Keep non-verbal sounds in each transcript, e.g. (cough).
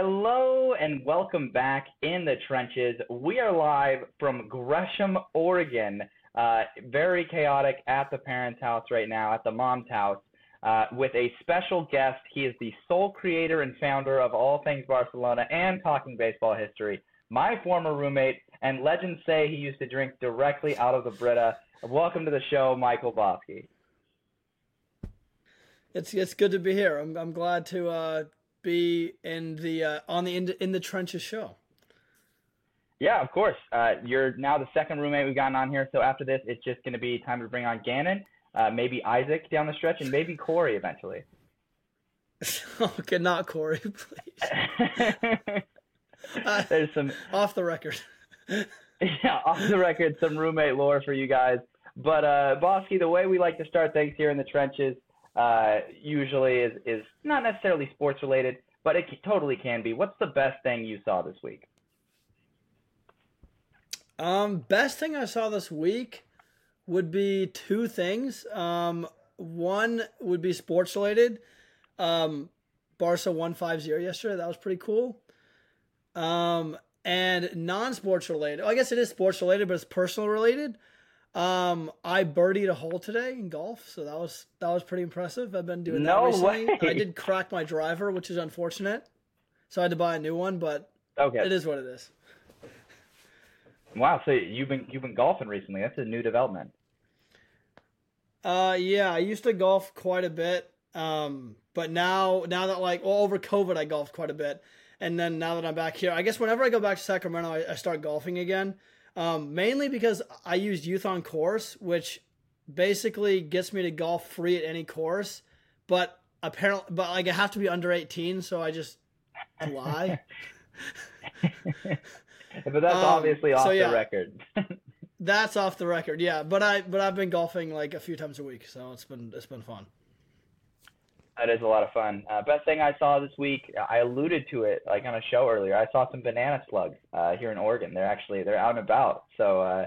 Hello and welcome back in the trenches. We are live from Gresham, Oregon. Uh, very chaotic at the parents' house right now, at the mom's house, uh, with a special guest. He is the sole creator and founder of all things Barcelona and talking baseball history. My former roommate, and legends say he used to drink directly out of the Brita. Welcome to the show, Michael Bosque. It's it's good to be here. I'm I'm glad to uh, be in the uh, on the in, in the trenches show. Yeah, of course. Uh, you're now the second roommate we've gotten on here. So after this, it's just going to be time to bring on Gannon, uh, maybe Isaac down the stretch, and maybe Corey eventually. (laughs) okay, not Corey, please. (laughs) There's some (laughs) off the record. yeah, off the record, some roommate lore for you guys. But uh, Bosque, the way we like to start things here in the trenches uh, usually is, is not necessarily sports related, but it totally can be. What's the best thing you saw this week? Um, best thing I saw this week would be two things. Um, one would be sports related. Um, Barca won 5-0 yesterday. That was pretty cool. Um, and non-sports related. I guess it is sports related, but it's personal related. Um, I birdied a hole today in golf, so that was that was pretty impressive. I've been doing no that recently. Way. I did crack my driver, which is unfortunate. So I had to buy a new one, but okay. it is what it is. Wow, so you've been you've been golfing recently. That's a new development. Uh yeah, I used to golf quite a bit. Um, but now now that like well over COVID I golfed quite a bit. And then now that I'm back here, I guess whenever I go back to Sacramento I, I start golfing again. Um, mainly because I used Youth on Course, which basically gets me to golf free at any course. But apparently, but like I have to be under 18, so I just lie. (laughs) but that's um, obviously off so yeah, the record. (laughs) that's off the record, yeah. But I but I've been golfing like a few times a week, so it's been it's been fun. That is a lot of fun. Uh, best thing I saw this week, I alluded to it like on a show earlier. I saw some banana slugs uh, here in Oregon. They're actually they're out and about. So, uh,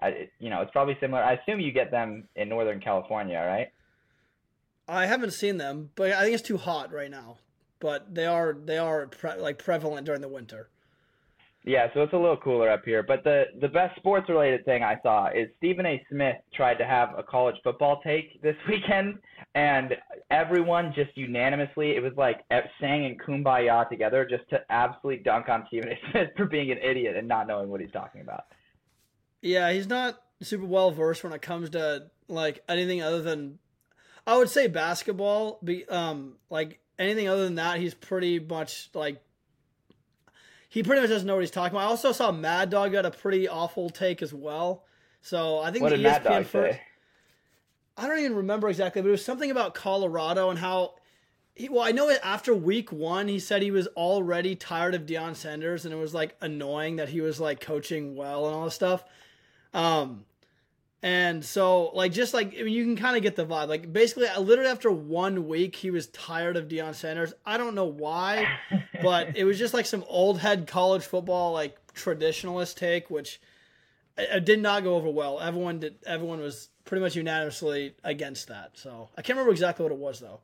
I you know it's probably similar. I assume you get them in Northern California, right? I haven't seen them, but I think it's too hot right now. But they are they are pre- like prevalent during the winter. Yeah, so it's a little cooler up here. But the the best sports related thing I saw is Stephen A. Smith tried to have a college football take this (laughs) weekend, and everyone just unanimously it was like sang in kumbaya together just to absolutely dunk on Stephen A. (laughs) Smith for being an idiot and not knowing what he's talking about. Yeah, he's not super well versed when it comes to like anything other than I would say basketball. Be um like anything other than that, he's pretty much like he pretty much doesn't know what he's talking about. I also saw Mad Dog got a pretty awful take as well. So I think what the did ESPN Mad Dog first, say? I don't even remember exactly, but it was something about Colorado and how. He, well, I know after week one, he said he was already tired of Deion Sanders, and it was like annoying that he was like coaching well and all this stuff. Um, and so, like, just like I mean, you can kind of get the vibe. Like, basically, literally after one week, he was tired of Deion Sanders. I don't know why, (laughs) but it was just like some old head college football, like traditionalist take, which did not go over well. Everyone did. Everyone was pretty much unanimously against that. So I can't remember exactly what it was though.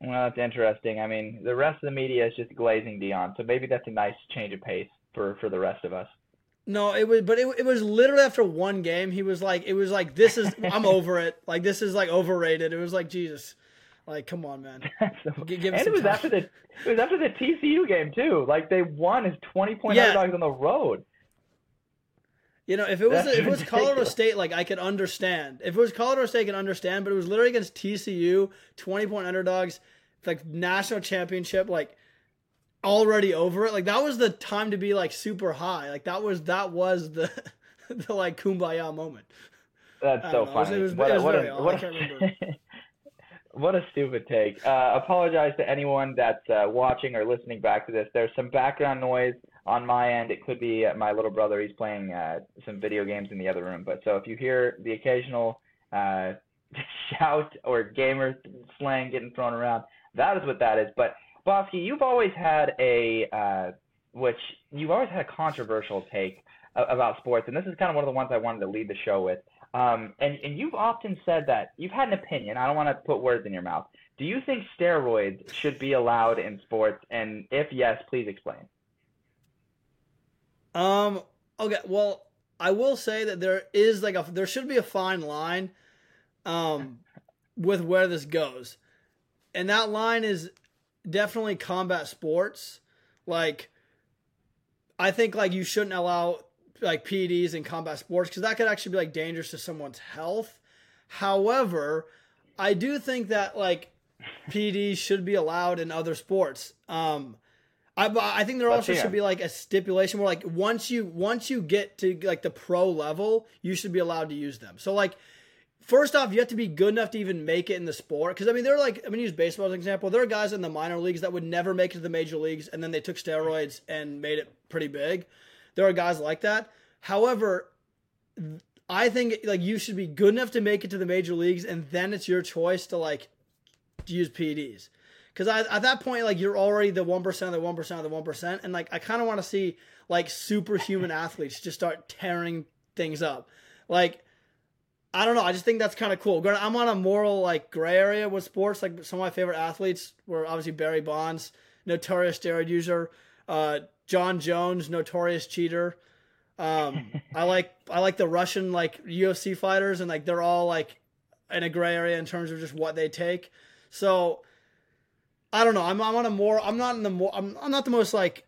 Well, that's interesting. I mean, the rest of the media is just glazing Deion, so maybe that's a nice change of pace for for the rest of us. No, it was, but it, it was literally after one game. He was like, it was like, this is, I'm (laughs) over it. Like, this is like overrated. It was like, Jesus, like, come on, man. (laughs) so, give and it was time. after the, it was after the TCU game too. Like, they won as 20 point yeah. underdogs on the road. You know, if it was if it was Colorado State, like I could understand. If it was Colorado State, I could understand. But it was literally against TCU, twenty point underdogs, like national championship. Like already over it. Like that was the time to be like super high. Like that was that was the (laughs) the like kumbaya moment. That's so funny. It was, what, it was what, a, what, a, (laughs) what a stupid take. Uh, apologize to anyone that's uh, watching or listening back to this. There's some background noise on my end. It could be uh, my little brother. He's playing uh, some video games in the other room. But so if you hear the occasional uh, (laughs) shout or gamer slang getting thrown around, that is what that is. But Bosque, you've always had a uh, which you've always had a controversial take about sports, and this is kind of one of the ones I wanted to lead the show with. Um, and and you've often said that you've had an opinion. I don't want to put words in your mouth. Do you think steroids should be allowed in sports? And if yes, please explain. Um. Okay. Well, I will say that there is like a there should be a fine line, um, with where this goes, and that line is definitely combat sports. Like, I think like you shouldn't allow like PEDs in combat sports because that could actually be like dangerous to someone's health. However, I do think that like PEDs should be allowed in other sports. Um, I, I think there also should be like a stipulation where like once you once you get to like the pro level, you should be allowed to use them. So like first off, you have to be good enough to even make it in the sport. Because I mean, they're like I'm gonna use baseball as an example. There are guys in the minor leagues that would never make it to the major leagues, and then they took steroids and made it pretty big. There are guys like that. However, I think like you should be good enough to make it to the major leagues, and then it's your choice to like use PEDs. Because at that point, like you're already the one percent of the one percent of the one percent, and like I kind of want to see like superhuman (laughs) athletes just start tearing things up. Like I don't know, I just think that's kind of cool. I'm on a moral like gray area with sports. Like some of my favorite athletes were obviously Barry Bonds, notorious steroid user, uh, Jon Jones, notorious cheater. Um, (laughs) I like I like the Russian like UFC fighters, and like they're all like in a gray area in terms of just what they take. So I don't know. I'm, I'm on a more. I'm not in the more. I'm, I'm not the most like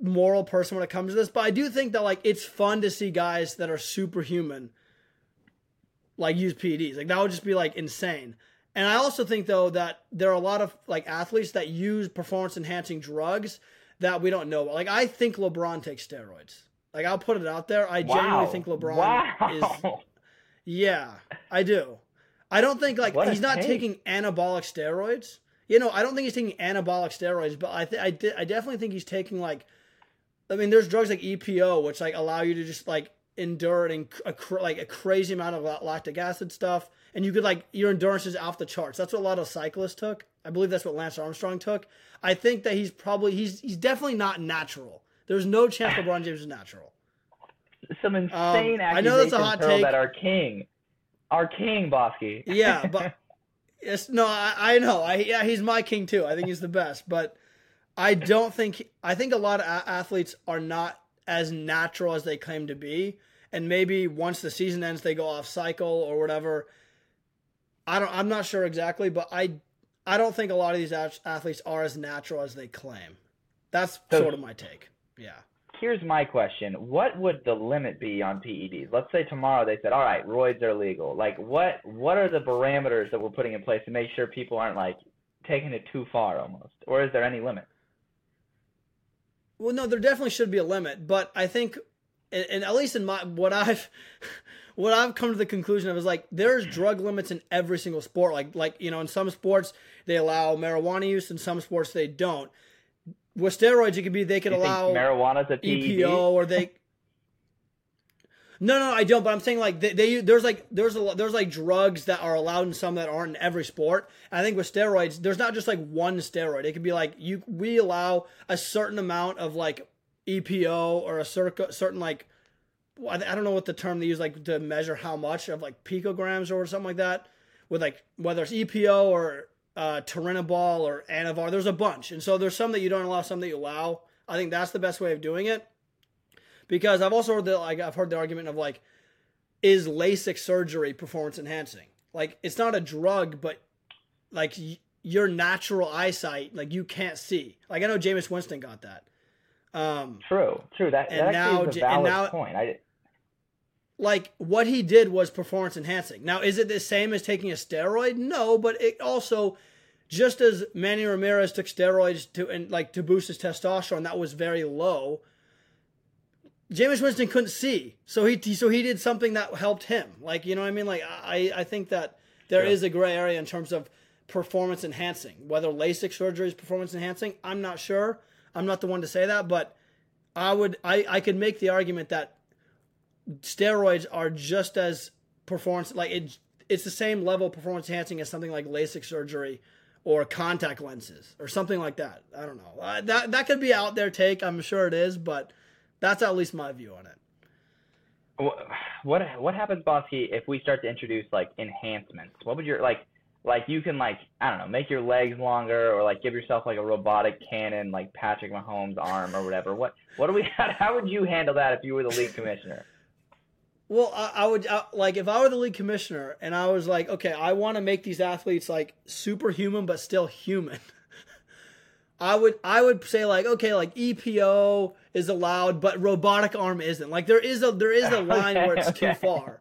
moral person when it comes to this, but I do think that like it's fun to see guys that are superhuman like use PEDs. Like that would just be like insane. And I also think though that there are a lot of like athletes that use performance enhancing drugs that we don't know about. Like I think LeBron takes steroids. Like I'll put it out there. I wow. genuinely think LeBron wow. is (laughs) Yeah, I do. I don't think like what he's not take. taking anabolic steroids. You know, I don't think he's taking anabolic steroids, but I th- I, di- I definitely think he's taking like I mean, there's drugs like EPO which like allow you to just like endure and a cr- like a crazy amount of lactic acid stuff, and you could like your endurance is off the charts. That's what a lot of cyclists took. I believe that's what Lance Armstrong took. I think that he's probably he's he's definitely not natural. There's no chance LeBron James is natural. Some insane um, I know that's a hot take. that our king, our king, Bosque. yeah, (laughs) but yes, no, I, I know. I yeah, he's my king too. I think he's the best, but I don't think I think a lot of a- athletes are not as natural as they claim to be, and maybe once the season ends, they go off cycle or whatever. I don't. I'm not sure exactly, but I I don't think a lot of these athletes are as natural as they claim. That's so, sort of my take. Yeah. Here's my question. What would the limit be on PEDs? Let's say tomorrow they said, "All right, roids are legal." Like what what are the parameters that we're putting in place to make sure people aren't like taking it too far almost? Or is there any limit? Well, no, there definitely should be a limit, but I think and, and at least in my what I've (laughs) what I've come to the conclusion of is like there's drug limits in every single sport. Like like you know, in some sports they allow marijuana use, in some sports they don't. With steroids, it could be they could allow marijuana's a PED? EPO or they. (laughs) No, no, I don't. But I'm saying like they, they there's like there's a there's like drugs that are allowed in some that aren't in every sport. And I think with steroids, there's not just like one steroid. It could be like you we allow a certain amount of like EPO or a certain like I don't know what the term they use like to measure how much of like picograms or something like that with like whether it's EPO or uh, or Anavar. There's a bunch, and so there's some that you don't allow, some that you allow. I think that's the best way of doing it because I've also heard the like I've heard the argument of like is LASIK surgery performance enhancing? Like it's not a drug, but like y- your natural eyesight, like you can't see. Like I know Jameis Winston got that. Um, true, true. That, and that now, is a valid and now, point. I, like what he did was performance enhancing. Now, is it the same as taking a steroid? No, but it also, just as Manny Ramirez took steroids to and like to boost his testosterone, that was very low. Jameis Winston couldn't see, so he so he did something that helped him. Like you know what I mean? Like I I think that there yeah. is a gray area in terms of performance enhancing. Whether LASIK surgery is performance enhancing, I'm not sure. I'm not the one to say that, but I would I, I could make the argument that steroids are just as performance like it, it's the same level of performance enhancing as something like LASIK surgery or contact lenses or something like that. I don't know. Uh, that that could be out there take. I'm sure it is, but that's at least my view on it. what what happens, Bosque, if we start to introduce like enhancements? What would your like like you can like I don't know make your legs longer or like give yourself like a robotic cannon like Patrick Mahomes' arm or whatever. What what do we (laughs) how would you handle that if you were the league commissioner? Well, I, I would I, like if I were the league commissioner and I was like, okay, I want to make these athletes like superhuman but still human. (laughs) I would I would say like okay like EPO is allowed but robotic arm isn't like there is a there is a (laughs) line where it's okay. too far.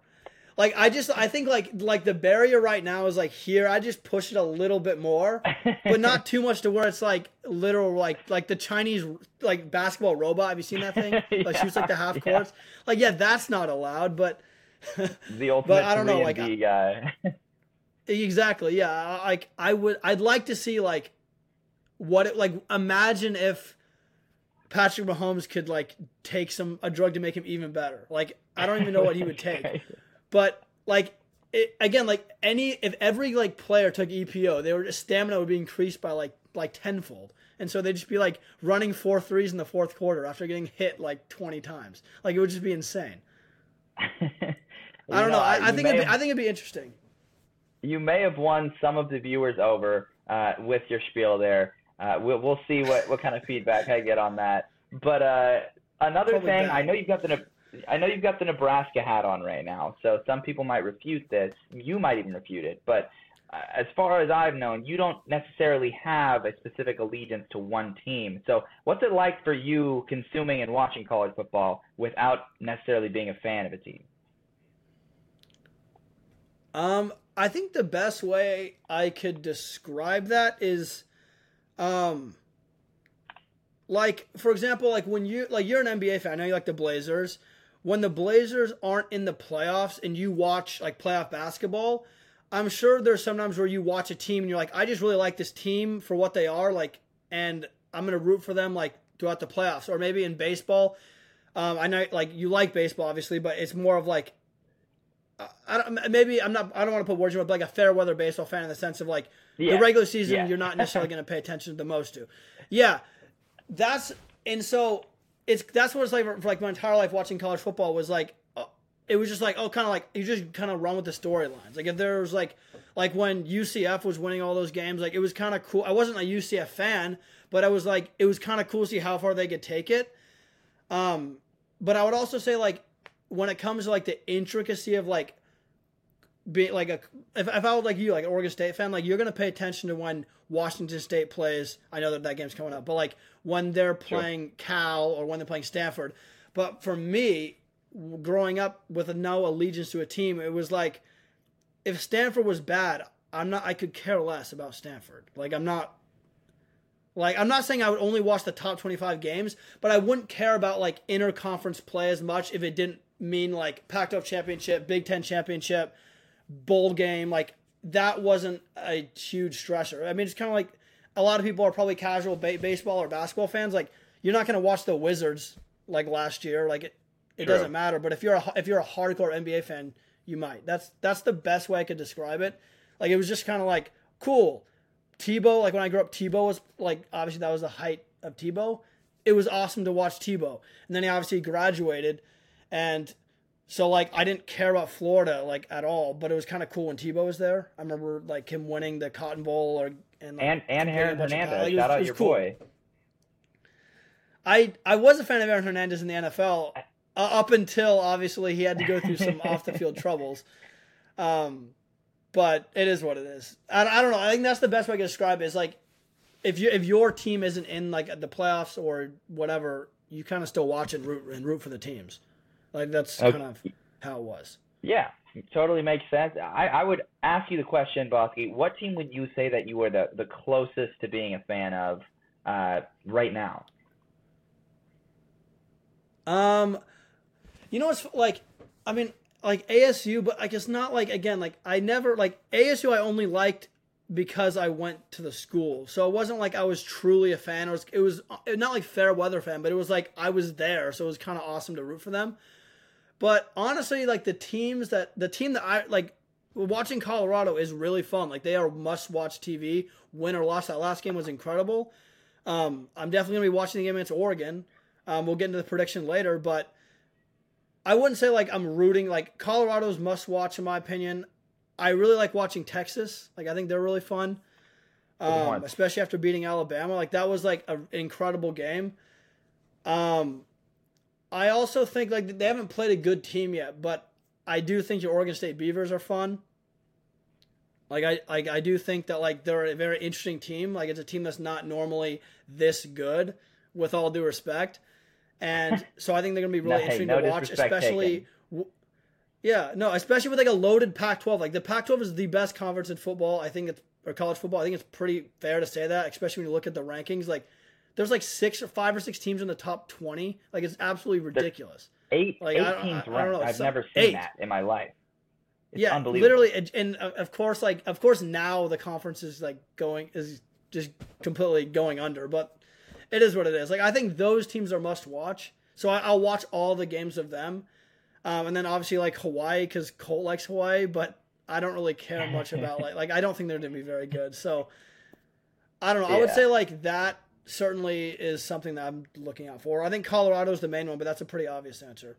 Like I just I think like like the barrier right now is like here I just push it a little bit more, but not (laughs) too much to where it's like literal like like the Chinese like basketball robot. Have you seen that thing? (laughs) Like yeah, shoots like the half courts. Yeah. Like yeah, that's not allowed, but the ultimate but I don't know like guy. exactly yeah like I would I'd like to see like what it like imagine if Patrick Mahomes could like take some a drug to make him even better. Like I don't even know what he would (laughs) take. But like it, again, like any if every like player took EPO, they were stamina would be increased by like like tenfold. And so they'd just be like running four threes in the fourth quarter after getting hit like twenty times. Like it would just be insane. (laughs) I don't know. know I, I think it'd be, have, I think it'd be interesting. You may have won some of the viewers over uh, with your spiel there. Uh, we'll we'll see what, what kind of feedback I get on that. But uh, another thing. I know you've got the I know you've got the Nebraska hat on right now, so some people might refute this. You might even refute it, but uh, as far as I've known, you don't necessarily have a specific allegiance to one team. So, what's it like for you consuming and watching college football without necessarily being a fan of a team? Um, I think the best way I could describe that is, um, like for example, like when you like you're an NBA fan, I know you like the Blazers when the Blazers aren't in the playoffs and you watch like playoff basketball, I'm sure there's sometimes where you watch a team and you're like, I just really like this team for what they are, like, and I'm gonna root for them like throughout the playoffs. Or maybe in baseball, um, I know like you like baseball obviously, but it's more of like, I don't, maybe I'm not. I don't want to put words in, but like a fair weather baseball fan in the sense of like yeah. the regular season, yeah. you're not necessarily (laughs) going to pay attention the most to. Yeah, that's and so it's that's what it's like for, for like my entire life watching college football was like uh, it was just like oh kind of like you just kind of run with the storylines like if there was like like when UCF was winning all those games like it was kind of cool I wasn't a UCF fan but I was like it was kind of cool to see how far they could take it um but I would also say like when it comes to like the intricacy of like being like a if, if I was like you like an Oregon State fan like you're gonna pay attention to when Washington State plays I know that that game's coming up but like when they're playing sure. Cal or when they're playing Stanford but for me growing up with no allegiance to a team it was like if Stanford was bad I'm not I could care less about Stanford like I'm not like I'm not saying I would only watch the top 25 games but I wouldn't care about like interconference play as much if it didn't mean like Pac-12 championship Big 10 championship bowl game, like that wasn't a huge stressor. I mean, it's kind of like a lot of people are probably casual ba- baseball or basketball fans. Like you're not going to watch the Wizards like last year. Like it, it True. doesn't matter. But if you're a if you're a hardcore NBA fan, you might. That's that's the best way I could describe it. Like it was just kind of like cool. Tebow, like when I grew up, Tebow was like obviously that was the height of Tebow. It was awesome to watch Tebow, and then he obviously graduated, and so like I didn't care about Florida like at all, but it was kind of cool when Tebow was there. I remember like him winning the Cotton Bowl or and like, and, and Aaron Hernandez. Like, Shout was, out your cool. boy. I I was a fan of Aaron Hernandez in the NFL uh, up until obviously he had to go through some (laughs) off the field troubles. Um, but it is what it is. I, I don't know. I think that's the best way to describe it. Is like if you if your team isn't in like the playoffs or whatever, you kind of still watch and root and root for the teams. Like that's okay. kind of how it was. Yeah, totally makes sense. I, I would ask you the question, Bosque. What team would you say that you were the, the closest to being a fan of uh, right now? Um, you know what's like? I mean, like ASU, but like it's not like again, like I never like ASU. I only liked because I went to the school. So it wasn't like I was truly a fan. It was, it was not like fair weather fan, but it was like I was there. So it was kind of awesome to root for them. But honestly, like the teams that the team that I like watching Colorado is really fun. Like they are must watch TV. Win or loss, that last game was incredible. Um, I'm definitely gonna be watching the game against Oregon. Um, we'll get into the prediction later, but I wouldn't say like I'm rooting like Colorado's must watch in my opinion. I really like watching Texas. Like I think they're really fun. Um, especially after beating Alabama. Like that was like an incredible game. Um, I also think like they haven't played a good team yet, but I do think your Oregon State Beavers are fun. Like I, like I do think that like they're a very interesting team. Like it's a team that's not normally this good, with all due respect, and (laughs) so I think they're gonna be really no, interesting no to watch, especially. yeah, no, especially with like a loaded Pac-12. Like the Pac-12 is the best conference in football. I think it's or college football. I think it's pretty fair to say that, especially when you look at the rankings. Like there's like six or five or six teams in the top 20. Like it's absolutely ridiculous. Eight, like, eight teams ranked. I've never seen eight. that in my life. It's yeah, literally, and, and of course, like of course now the conference is like going is just completely going under, but it is what it is. Like I think those teams are must watch. So I, will watch all the games of them, um, and then obviously like Hawaii because Colt likes Hawaii, but I don't really care much about like like I don't think they're gonna be very good. So I don't know. Yeah. I would say like that certainly is something that I'm looking out for. I think Colorado's the main one, but that's a pretty obvious answer.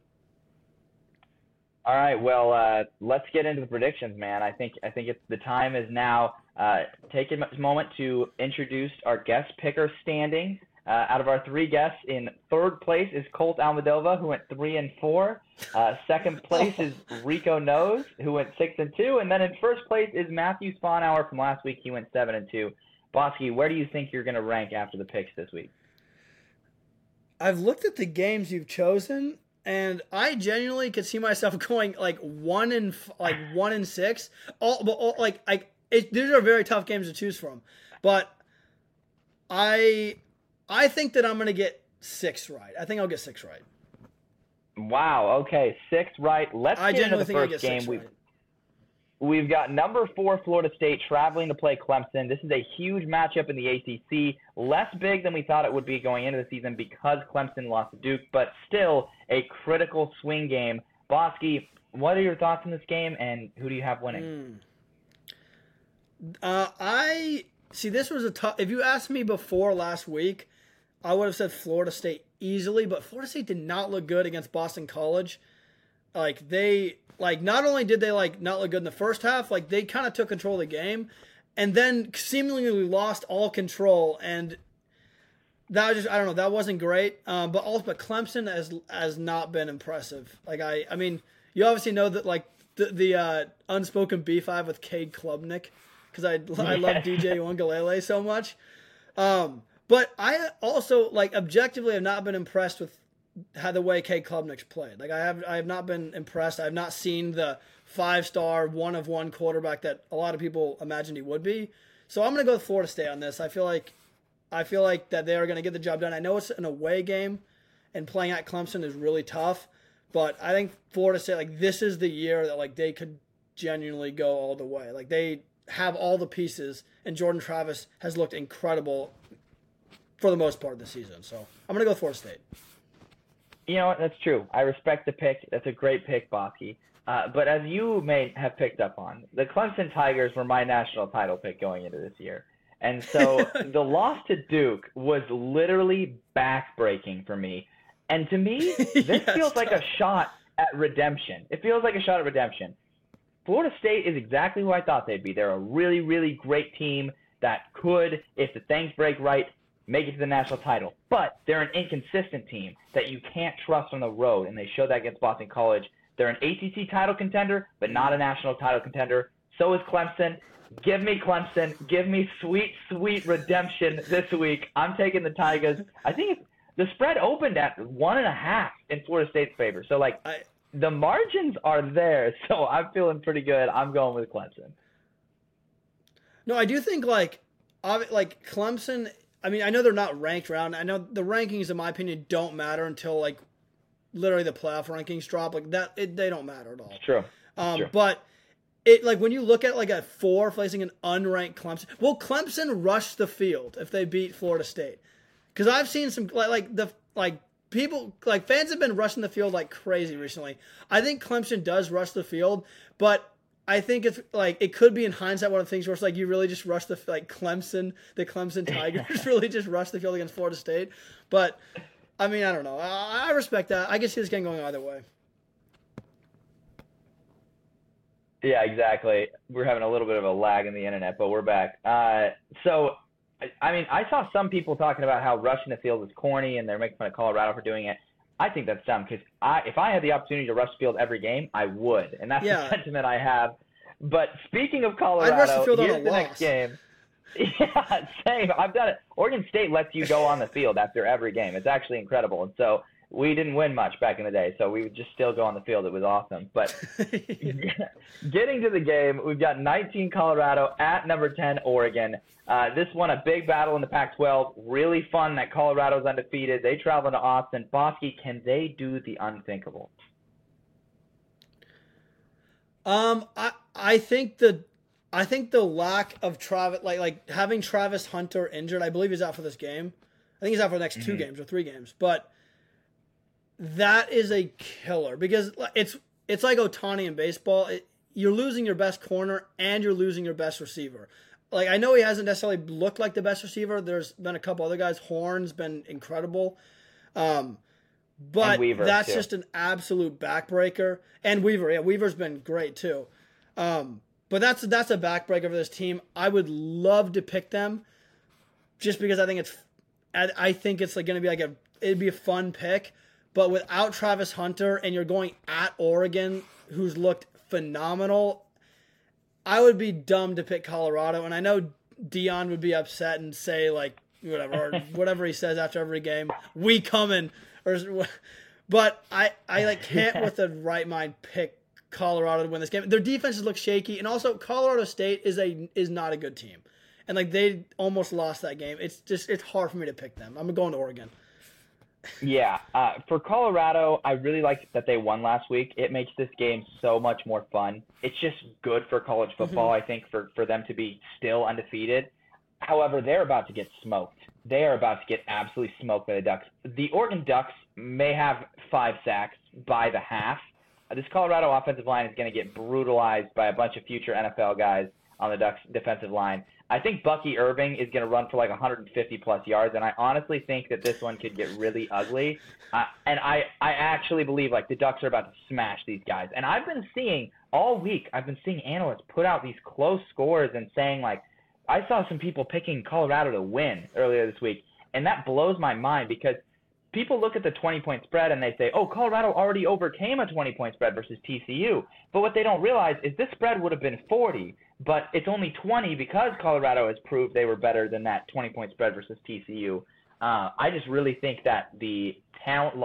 All right, well, uh, let's get into the predictions, man. I think I think it's the time is now. Uh, take a moment to introduce our guest picker standing. Uh, out of our three guests, in third place is Colt Almadova, who went three and four. Uh, second place is (laughs) Rico Nose, who went six and two, and then in first place is Matthew Sponhour from last week. He went seven and two. Bosque, where do you think you're going to rank after the picks this week? I've looked at the games you've chosen, and I genuinely could see myself (laughs) going like one and like one and six. All, but all, like I, it, these are very tough games to choose from, but I I think that I'm going to get six right. I think I'll get six right. Wow. Okay, six right. Let's I get into the first game. We right. We've got number four Florida State traveling to play Clemson. This is a huge matchup in the ACC. Less big than we thought it would be going into the season because Clemson lost to Duke, but still a critical swing game. Bosque, what are your thoughts on this game, and who do you have winning? Mm. Uh, I see. This was a tough. If you asked me before last week, I would have said Florida State easily, but Florida State did not look good against Boston College. Like they like not only did they like not look good in the first half, like they kind of took control of the game and then seemingly lost all control and that was just I don't know, that wasn't great. Um, but also but Clemson has has not been impressive. Like I I mean, you obviously know that like the the uh, unspoken beef I have with Cade Klubnik because I I love DJ Uiagalelei so much. Um, but I also like objectively have not been impressed with how the way Cade Klubnik's played. Like I have I have not been impressed. I have not seen the five star one of one quarterback that a lot of people imagined he would be. So I'm gonna go with Florida State on this. I feel like I feel like that they are gonna get the job done. I know it's an away game and playing at Clemson is really tough, but I think Florida State like this is the year that like they could genuinely go all the way. Like they have all the pieces and Jordan Travis has looked incredible for the most part of the season. So I'm going to go Florida State. You know what? That's true. I respect the pick. That's a great pick, Bosque. Uh, but as you may have picked up on, the Clemson Tigers were my national title pick going into this year. And so (laughs) the loss to Duke was literally backbreaking for me. And to me, (laughs) this yes, feels like a shot at redemption. It feels like a shot at redemption. Florida State is exactly who I thought they'd be. They're a really, really great team that could, if the things break right, make it to the national title. But they're an inconsistent team that you can't trust on the road, and they showed that against Boston College. They're an ACC title contender, but not a national title contender. So is Clemson. Give me Clemson. Give me sweet, sweet redemption this week. I'm taking the Tigers. I think the spread opened at one and a half in Florida State's favor. So like I, the margins are there. (laughs) So I'm feeling pretty good. I'm going with Clemson. No, I do think like like Clemson I mean, I know they're not ranked around. I know the rankings, in my opinion, don't matter until like literally the playoff rankings drop. Like that, it, they don't matter at all. True. Um, true. But it like when you look at like a four facing an unranked Clemson. Will Clemson rush the field if they beat Florida State? Because I've seen some like like the like people like fans have been rushing the field like crazy recently. I think Clemson does rush the field, but I think it's like it could be in hindsight one of the things where it's like you really just rush the like Clemson, the Clemson (laughs) Tigers (laughs) really just rush the field against Florida State. But I mean, I don't know. I, I respect that. I can see this game going either way. Yeah, exactly. We're having a little bit of a lag in the internet, but we're back. Uh, so, I mean, I saw some people talking about how rushing the field is corny and they're making fun of Colorado for doing it. I think that's dumb because I, if I had the opportunity to rush the field every game, I would, and that's yeah. the sentiment I have. But speaking of Colorado, I'd rush the field here's the loss. next game. (laughs) Yeah, same. I've done it. Oregon State lets you go on the field after every game. It's actually incredible. And so we didn't win much back in the day, so we would just still go on the field. It was awesome. But (laughs) (laughs) getting to the game, we've got 19 Colorado at number 10 Oregon. Uh, this one a big battle in the Pac-12. Really fun that Colorado's undefeated. They travel to Autzen. Bosque, can they do the unthinkable? Um, I I think the I think the lack of Travis, like like having Travis Hunter injured, I believe he's out for this game. I think he's out for the next mm-hmm. two games or three games, but that is a killer because it's it's like Ohtani in baseball. It, you're losing your best corner and you're losing your best receiver. Like I know he hasn't necessarily looked like the best receiver. There's been a couple other guys. Horn's been incredible, um, but that's too. just an absolute backbreaker. And Weaver, yeah, Weaver's been great too. Um, but that's that's a backbreaker for this team. I would love to pick them, just because I think it's, I, I think it's like going to be like a it'd be a fun pick. But without Travis Hunter and you're going at Oregon, who's looked phenomenal, I would be dumb to pick Colorado. And I know Deion would be upset and say like whatever or (laughs) whatever he says after every game, we coming or but I I like (laughs) can't with the right mind pick Colorado to win this game. Their defenses look shaky, and also Colorado State is a is not a good team, and like they almost lost that game. It's just it's hard for me to pick them. I'm going to Oregon. Yeah, uh, for Colorado, I really like that they won last week. It makes this game so much more fun. It's just good for college mm-hmm. football, mm-hmm. I think, for for them to be still undefeated. However, they're about to get smoked. They are about to get absolutely smoked by the Ducks. The Oregon Ducks may have five sacks by the half, this Colorado offensive line is going to get brutalized by a bunch of future NFL guys on the Ducks defensive line. I think Bucky Irving is going to run for like 150 plus yards, and I honestly think that this one could get really ugly. Uh, and I, I actually believe like the Ducks are about to smash these guys. And I've been seeing all week, I've been seeing analysts put out these close scores and saying like, I saw some people picking Colorado to win earlier this week, and that blows my mind because – people look at the 20 point spread and they say, oh, Colorado already overcame a 20 point spread versus TCU. But what they don't realize is this spread would have been 40, but it's only 20 because Colorado has proved they were better than that 20 point spread versus TCU. Uh, I just really think that the talent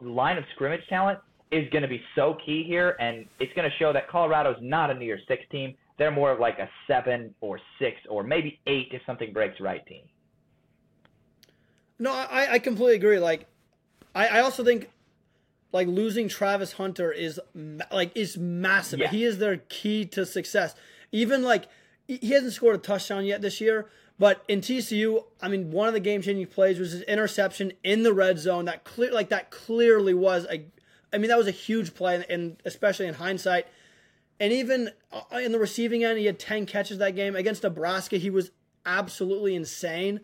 line of scrimmage talent is going to be so key here, and it's going to show that Colorado's not a New Year's Six team. They're more of like a seven or six or maybe eight if something breaks right team. No, I, I completely agree. Like, I, I also think like losing Travis Hunter is like is massive. Yeah. He is their key to success. Even like he hasn't scored a touchdown yet this year, but in TCU, I mean, one of the game changing plays was his interception in the red zone. That clear like that clearly was a, I mean, that was a huge play, and especially in hindsight. And even uh, in the receiving end, he had ten catches that game against Nebraska. He was absolutely insane.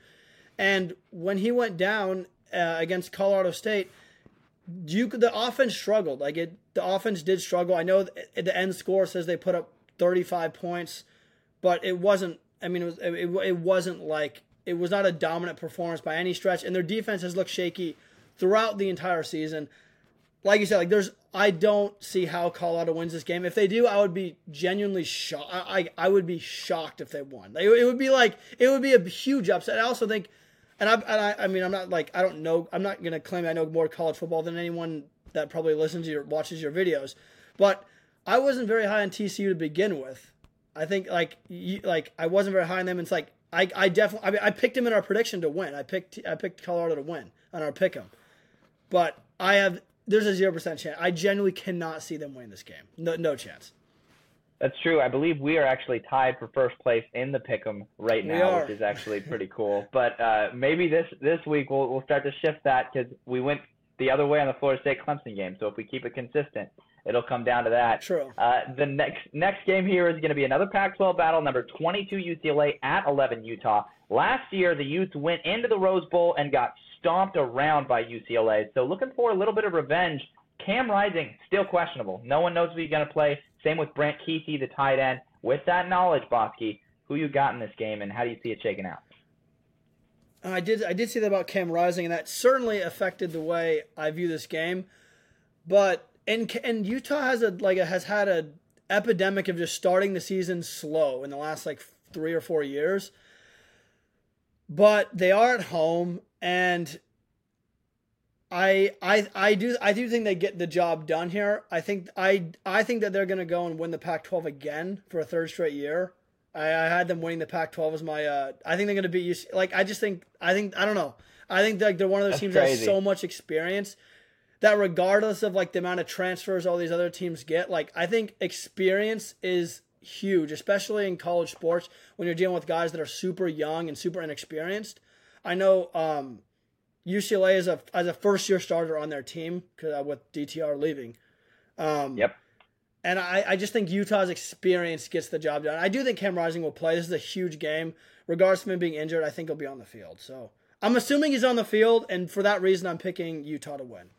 And when he went down uh, against Colorado State, you the offense struggled. Like it, the offense did struggle. I know the end score says they put up 35 points, but it wasn't. I mean, it was it, it wasn't like it was not a dominant performance by any stretch. And their defense has looked shaky throughout the entire season. Like you said, like there's I don't see how Colorado wins this game. If they do, I would be genuinely shocked. I, I, I would be shocked if they won. It would be like it would be a huge upset. I also think and I, and I, I mean, I'm not like I don't know. I'm not gonna claim I know more college football than anyone that probably listens to your watches your videos, but I wasn't very high on TCU to begin with. I think like you, like I wasn't very high on them. It's like I, I definitely I, mean, I picked them in our prediction to win. I picked I picked Colorado to win on our pick 'em, but I have there's a zero percent chance. I genuinely cannot see them winning this game. No no chance. That's true. I believe we are actually tied for first place in the pick'em right now, which is actually (laughs) pretty cool. But uh, maybe this this week we'll we'll start to shift that because we went the other way on the Florida State Clemson game. So if we keep it consistent, it'll come down to that. True. Uh, the next next game here is going to be another Pac-12 battle. Number 22 UCLA at 11 Utah. Last year the Utes went into the Rose Bowl and got stomped around by UCLA. So looking for a little bit of revenge Cam Rising, still questionable. No one knows if he's going to play. Same with Brant Kuithe, the tight end. With that knowledge, Bosque, who you got in this game, and how do you see it shaking out? I did. I did see that about Cam Rising, and that certainly affected the way I view this game. But and and Utah has a like a, has had a epidemic of just starting the season slow in the last like three or four years. But they are at home, and I I I do I do think they get the job done here. I think I I think that they're going to go and win the Pac-12 again for a third straight year. I, I had them winning the Pac-12 as my. Uh, I think they're going to be like like I just think I think I don't know. I think like they're one of those That's teams crazy. that has so much experience that regardless of like the amount of transfers all these other teams get, like I think experience is huge, especially in college sports when you're dealing with guys that are super young and super inexperienced. I know um, UCLA is a as a first year starter on their team uh, with DTR leaving. Um, yep. And I, I just think Utah's experience gets the job done. I do think Cam Rising will play. This is a huge game. Regardless of him being injured, I think he'll be on the field. So I'm assuming he's on the field, and for that reason, I'm picking Utah to win.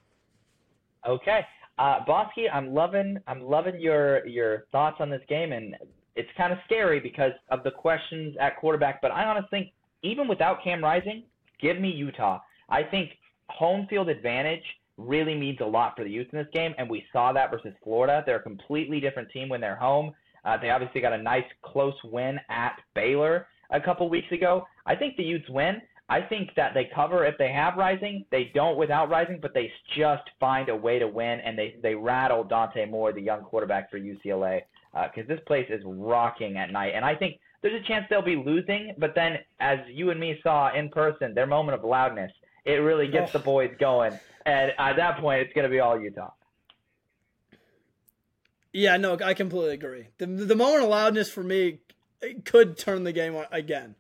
Okay, uh, Bosque, I'm loving I'm loving your your thoughts on this game, and it's kind of scary because of the questions at quarterback. But I honestly think even without Cam Rising, give me Utah. I think home field advantage really means a lot for the Utes in this game, and we saw that versus Florida. They're a completely different team when they're home. Uh, they obviously got a nice close win at Baylor a couple weeks ago. I think the Utes win. I think that they cover if they have Rising. They don't without Rising, but they just find a way to win, and they they rattle Dante Moore, the young quarterback for UCLA, because uh, this place is rocking at night. And I think there's a chance they'll be losing, but then as you and me saw in person, their moment of loudness it really gets oh. the boys going. And at that point, it's going to be all Utah. Yeah, no, I completely agree. The, the moment of loudness for me could turn the game again.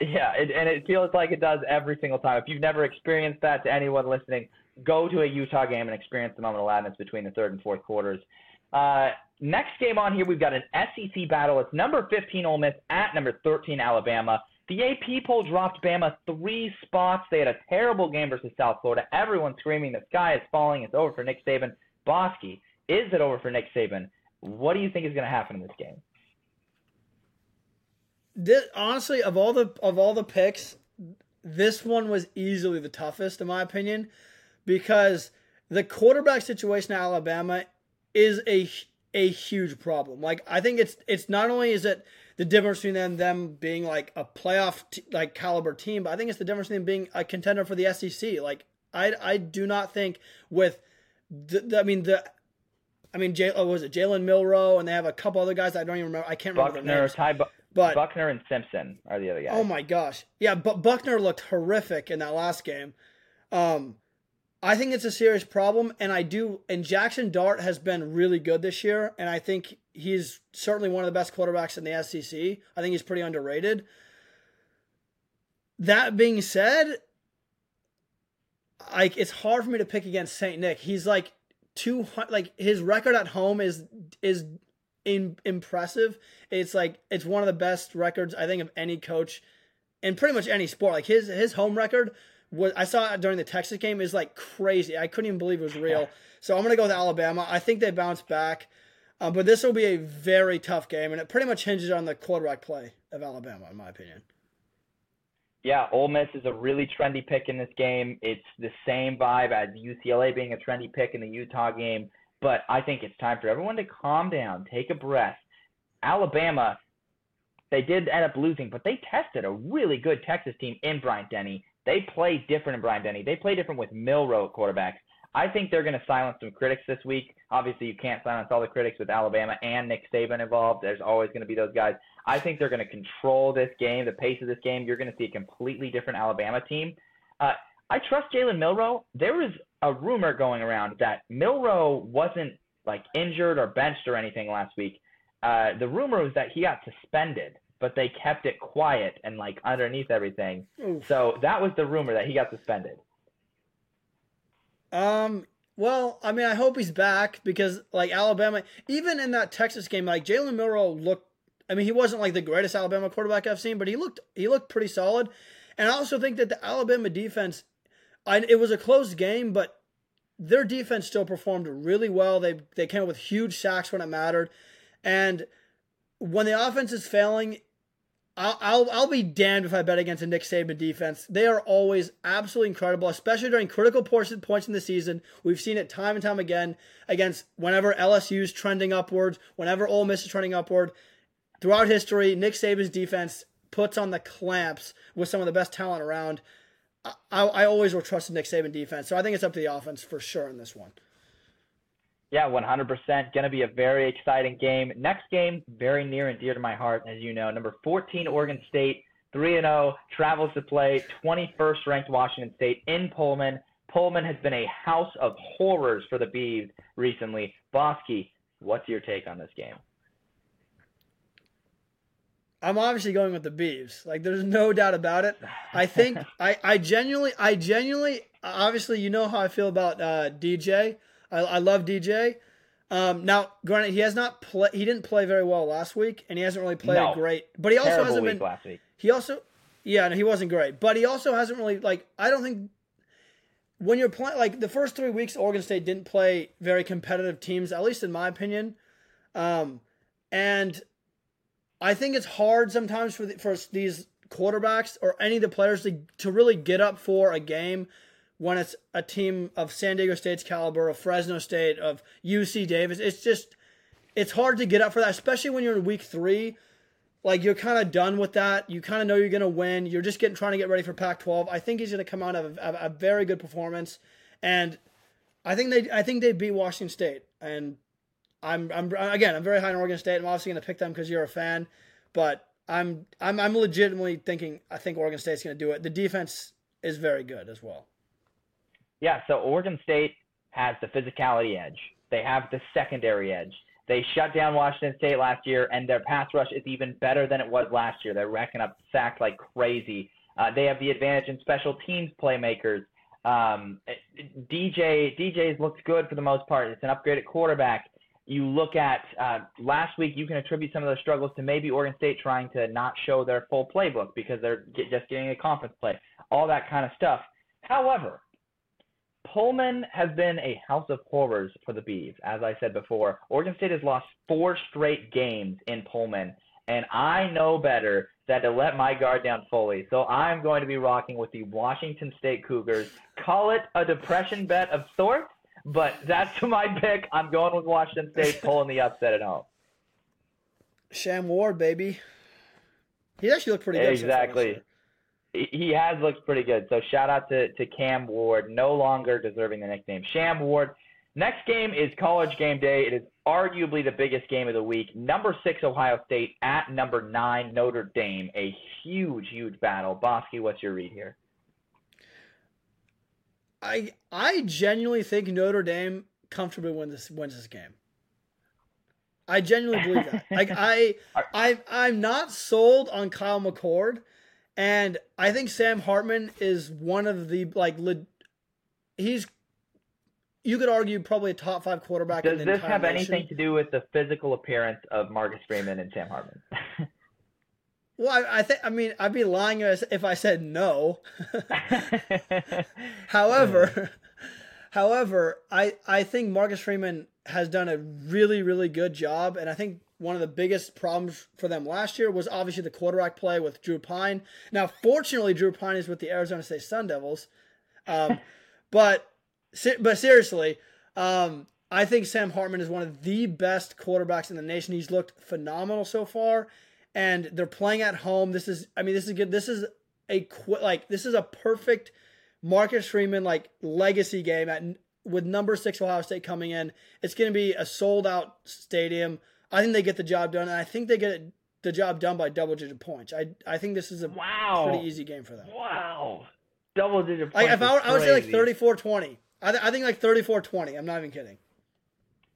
Yeah, it, and it feels like it does every single time. If you've never experienced that to anyone listening, go to a Utah game and experience the moment of loudness between the third and fourth quarters. Uh, next game on here, we've got an SEC battle. It's number 15 Ole Miss at number 13 Alabama. The AP poll dropped Bama three spots. They had a terrible game versus South Florida. Everyone screaming the sky is falling. It's over for Nick Saban. Bosque, is it over for Nick Saban? What do you think is going to happen in this game? This, honestly, of all the of all the picks, this one was easily the toughest in my opinion, because the quarterback situation at Alabama is a a huge problem. Like I think it's it's not only is it the difference between them them being like a playoff t- like caliber team, but I think it's the difference between being a contender for the SEC. Like I I do not think with the, the I mean the I mean J, oh, was it Jalen Milroe and they have a couple other guys I don't even remember I can't remember their names. Ty but Buchner and Simpson are the other guys. Oh my gosh, yeah, but Buchner looked horrific in that last game. Um, I think it's a serious problem, and I do. And Jackson Dart has been really good this year, and I think he's certainly one of the best quarterbacks in the SEC. I think he's pretty underrated. That being said, like it's hard for me to pick against Saint Nick. He's like two like his record at home is is in, impressive. It's like it's one of the best records I think of any coach in pretty much any sport. Like his his home record was I saw during the Texas game is like crazy. I couldn't even believe it was real. So I'm gonna go with Alabama. I think they bounce back, um, but this will be a very tough game, and it pretty much hinges on the quarterback play of Alabama, in my opinion. Yeah, Ole Miss is a really trendy pick in this game. It's the same vibe as UCLA being a trendy pick in the Utah game, but I think it's time for everyone to calm down, take a breath. Alabama, they did end up losing, but they tested a really good Texas team in Bryant Denny they play different in Bryant Denny. They play different with Milroe quarterbacks. I think they're going to silence some critics this week. Obviously, you can't silence all the critics with Alabama and Nick Saban involved. There's always going to be those guys. I think they're going to control this game, the pace of this game. You're going to see a completely different Alabama team. Uh, I trust Jalen Milroe. There was a rumor going around that Milroe wasn't like injured or benched or anything last week. Uh, the rumor was that he got suspended but they kept it quiet and like underneath everything. Oof. So that was the rumor that he got suspended. Um. Well, I mean, I hope he's back because like Alabama, even in that Texas game, like Jalen Milroe looked. I mean, he wasn't like the greatest Alabama quarterback I've seen, but he looked he looked pretty solid. And I also think that the Alabama defense, I, it was a close game, but their defense still performed really well. They they came up with huge sacks when it mattered, and when the offense is failing, I'll, I'll, I'll be damned if I bet against a Nick Saban defense. They are always absolutely incredible, especially during critical portion, points in the season. We've seen it time and time again against whenever LSU is trending upwards, whenever Ole Miss is trending upward. Throughout history, Nick Saban's defense puts on the clamps with some of the best talent around. I, I always will trust the Nick Saban defense, so I think it's up to the offense for sure in this one. Yeah, 100%. Going to be a very exciting game. Next game, very near and dear to my heart, as you know. Number 14, Oregon State, 3 0, travels to play 21st ranked Washington State in Pullman. Pullman has been a house of horrors for the Bees recently. Bosque, what's your take on this game? I'm obviously going with the Beavs. Like, there's no doubt about it. I think (laughs) I, I genuinely, I genuinely, obviously, you know how I feel about uh, DJ. I, I love DJ. Um, now, granted, he has not play. He didn't play very well last week, and he hasn't really played no. great. But he also Terrible hasn't been. Last week. He also, yeah, no, he wasn't great. But he also hasn't really like. I don't think when you're playing like the first three weeks, Oregon State didn't play very competitive teams, at least in my opinion. Um, and I think it's hard sometimes for the, for these quarterbacks or any of the players to to really get up for a game when it's a team of San Diego State's caliber, of Fresno State, of UC Davis. It's just it's hard to get up for that, especially when you're in week three. Like you're kind of done with that. You kind of know you're going to win. You're just getting trying to get ready for Pac-12. I think he's going to come out of a, a, very good performance, and I think they I think they beat Washington State. And I'm I'm again I'm very high on Oregon State. I'm obviously going to pick them because you're a fan, but I'm I'm I'm legitimately thinking I think Oregon State's going to do it. The defense is very good as well. Yeah, so Oregon State has the physicality edge. They have the secondary edge. They shut down Washington State last year, and their pass rush is even better than it was last year. They're racking up sacks like crazy. Uh, they have the advantage in special teams playmakers. Um, DJ DJ's looked good for the most part. It's an upgraded quarterback. You look at uh, last week, you can attribute some of those struggles to maybe Oregon State trying to not show their full playbook because they're get, just getting a conference play, all that kind of stuff. However, Pullman has been a house of horrors for the Bees. As I said before, Oregon State has lost four straight games in Pullman, and I know better than to let my guard down fully. So I'm going to be rocking with the Washington State Cougars. Call it a depression bet of sorts, but that's (laughs) my pick. I'm going with Washington State pulling the upset at home. Sham Ward, baby. He actually looked pretty good. Exactly. He has looked pretty good. So shout out to, to Cam Ward, no longer deserving the nickname Sham Ward. Next game is College Game Day. It is arguably the biggest game of the week. Number six Ohio State at number nine Notre Dame. A huge, huge battle. Bosque, what's your read here? I I genuinely think Notre Dame comfortably wins this wins this game. I genuinely believe that. like (laughs) I I I'm not sold on Kyle McCord and I think Sam Hartman is one of the like he's you could argue probably a top five quarterback. Does this have nation. anything to do with the physical appearance of Marcus Freeman and Sam Hartman? (laughs) well, I, I think I mean I'd be lying if I said no. (laughs) however, (laughs) however, I I think Marcus Freeman has done a really really good job, and I think one of the biggest problems for them last year was obviously the quarterback play with Drew Pyne. Now, fortunately, Drew Pyne is with the Arizona State Sun Devils. Um, (laughs) but but seriously, um, I think Sam Hartman is one of the best quarterbacks in the nation. He's looked phenomenal so far, and they're playing at home. This is, I mean, this is good. This is a like this is a perfect Marcus Freeman like legacy game at with number six Ohio State coming in. It's going to be a sold out stadium. I think they get the job done, and I think they get the job done by double digit points. I I think this is a wow. pretty easy game for them. Wow, double digit points. Like if I, I would say like 34-20. I, th- I think like 34-20. I'm not even kidding.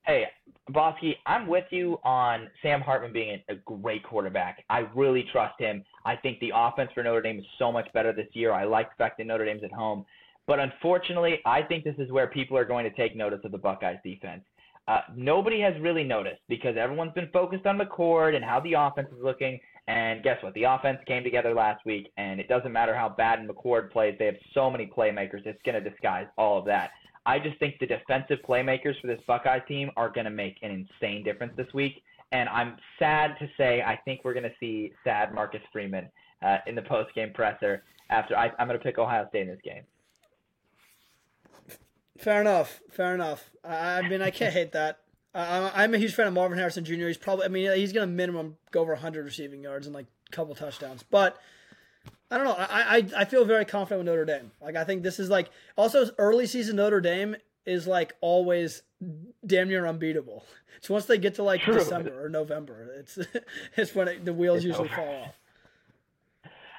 Hey, Bosque, I'm with you on Sam Hartman being a great quarterback. I really trust him. I think the offense for Notre Dame is so much better this year. I like the fact that Notre Dame's at home. But unfortunately, I think this is where people are going to take notice of the Buckeyes defense. Uh, nobody has really noticed because everyone's been focused on McCord and how the offense is looking. And guess what? The offense came together last week, and it doesn't matter how bad McCord plays. They have so many playmakers. It's going to disguise all of that. I just think the defensive playmakers for this Buckeye team are going to make an insane difference this week. And I'm sad to say I think we're going to see sad Marcus Freeman uh, in the post game presser after I, I'm going to pick Ohio State in this game. Fair enough. Fair enough. I, I mean, I can't hate that. I'm a huge fan of Marvin Harrison Jr. He's probably, I mean, he's going to minimum go over 100 receiving yards and like a couple touchdowns. But I don't know. I, I I feel very confident with Notre Dame. Like I think this is like also early season Notre Dame is like always damn near unbeatable. (laughs) So once they get to like True. December or November, it's (laughs) it's when it, the wheels it's usually over. fall off.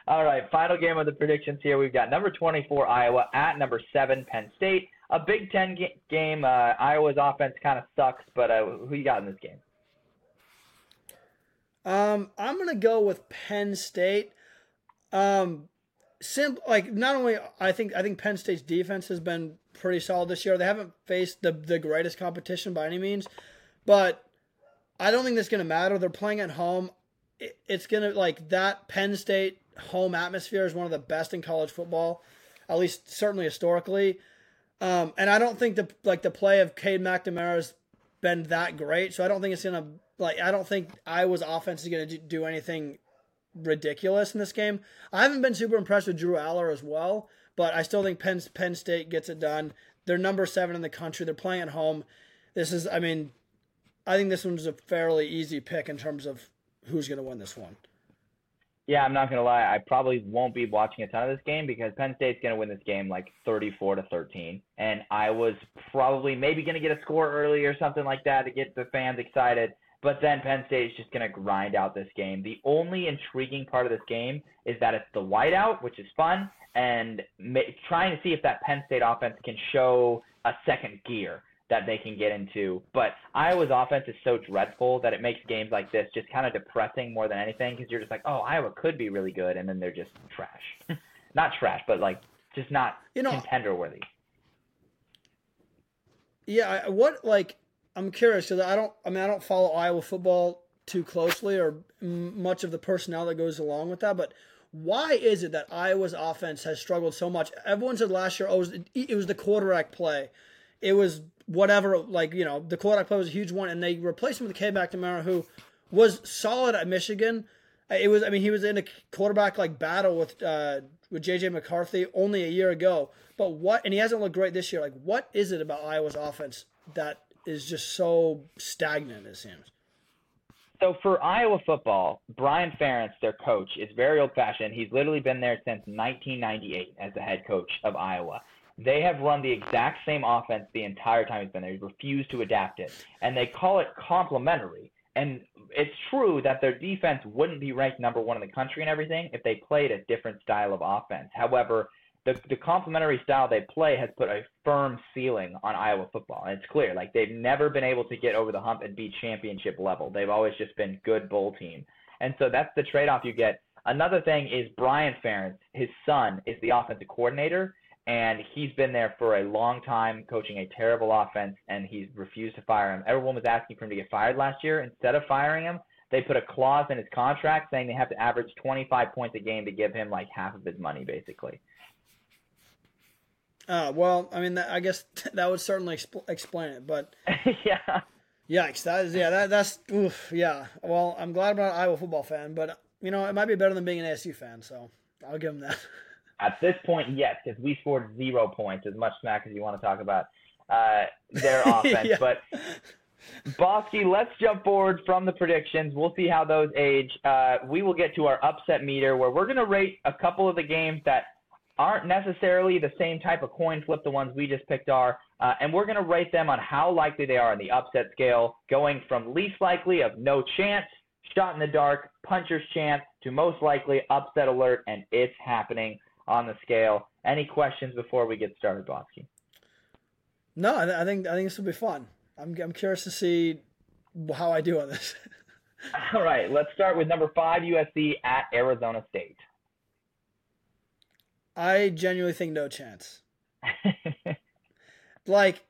All right, final game of the predictions here. We've got number 24 Iowa at number seven Penn State. A Big Ten ga- game. Uh, Iowa's offense kind of sucks, but uh, who you got in this game? Um, I'm gonna go with Penn State. Um, simple like not only I think I think Penn State's defense has been pretty solid this year. They haven't faced the the greatest competition by any means, but I don't think that's going to matter. They're playing at home. It, it's going to like that Penn State home atmosphere is one of the best in college football, at least certainly historically. Um, and I don't think the like the play of Cade McNamara has been that great, so I don't think it's gonna like I don't think Iowa's offense is gonna do anything ridiculous in this game. I haven't been super impressed with Drew Allar as well, but I still think Penn Penn State gets it done. They're number seven in the country. They're playing at home. This is, I mean, I think this one's a fairly easy pick in terms of who's going to win this one. Yeah, I'm not gonna lie. I probably won't be watching a ton of this game because Penn State's gonna win this game like 34 to 13, and I was probably maybe gonna get a score early or something like that to get the fans excited. But then Penn State is just going to grind out this game. The only intriguing part of this game is that it's the whiteout, which is fun, and ma- trying to see if that Penn State offense can show a second gear that they can get into. But Iowa's offense is so dreadful that it makes games like this just kind of depressing more than anything because you're just like, oh, Iowa could be really good, and then they're just trash. (laughs) not trash, but like just not you know, contender worthy. Yeah, what like I'm curious because I don't. I mean, I don't follow Iowa football too closely or much of the personnel that goes along with that. But why is it that Iowa's offense has struggled so much? Everyone said last year, oh, it was, it was the quarterback play. It was whatever, like you know, the quarterback play was a huge one, and they replaced him with Cade McNamara, who was solid at Michigan. It was, I mean, he was in a quarterback like battle with uh, with JJ McCarthy only a year ago. But what, and he hasn't looked great this year. Like, what is it about Iowa's offense that is just so stagnant, it seems. So for Iowa football, Brian Ferentz, their coach, is very old-fashioned. He's literally been there since 1998 as the head coach of Iowa. They have run the exact same offense the entire time he's been there. He's refused to adapt it, and they call it complementary. And it's true that their defense wouldn't be ranked number one in the country and everything if they played a different style of offense. However, the the complementary style they play has put a firm ceiling on Iowa football, and it's clear. Like they've never been able to get over the hump and be championship level. They've always just been good bowl team, and so that's the trade off you get. Another thing is Brian Ferentz, his son, is the offensive coordinator, and he's been there for a long time, coaching a terrible offense, and he's refused to fire him. Everyone was asking for him to get fired last year. Instead of firing him, they put a clause in his contract saying they have to average 25 points a game to give him like half of his money, basically. Uh, well, I mean, that, I guess (laughs) that would certainly expl- explain it, but (laughs) yeah, yikes! That is yeah, that that's oof, yeah. Well, I'm glad I'm not an Iowa football fan, but you know, it might be better than being an ASU fan, so I'll give them that. (laughs) At this point, yes, because we scored zero points, as much smack as you want to talk about uh, their offense, yeah. but. Bosque, let's jump forward from the predictions. We'll see how those age. Uh, we will get to our upset meter where we're going to rate a couple of the games that aren't necessarily the same type of coin flip the ones we just picked are, uh, and we're going to rate them on how likely they are on the upset scale, going from least likely of no chance, shot in the dark, puncher's chance, to most likely upset alert, and it's happening on the scale. Any questions before we get started, Bosque? No, I, think I think this will be fun. I'm I'm curious to see how I do on this. (laughs) All right, let's start with number five USC at Arizona State. I genuinely think no chance. (laughs) like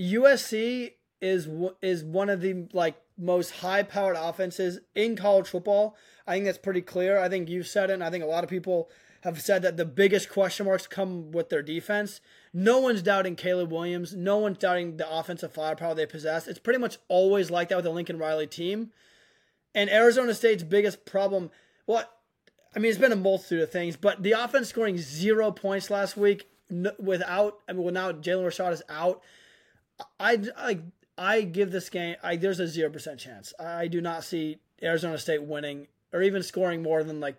USC is is one of the like most high powered offenses in college football. I think that's pretty clear. I think you've said it, and I think a lot of people have said that the biggest question marks come with their defense. no one's doubting Caleb Williams. No one's doubting the offensive firepower they possess. It's pretty much always like that with the Lincoln Riley team. And Arizona State's biggest problem, well, I mean, it's been a multitude of things, but the offense scoring zero points last week without, I mean, without Jalen Rashad is out. I, I, I give this game, I, there's a 0% chance. I do not see Arizona State winning or even scoring more than like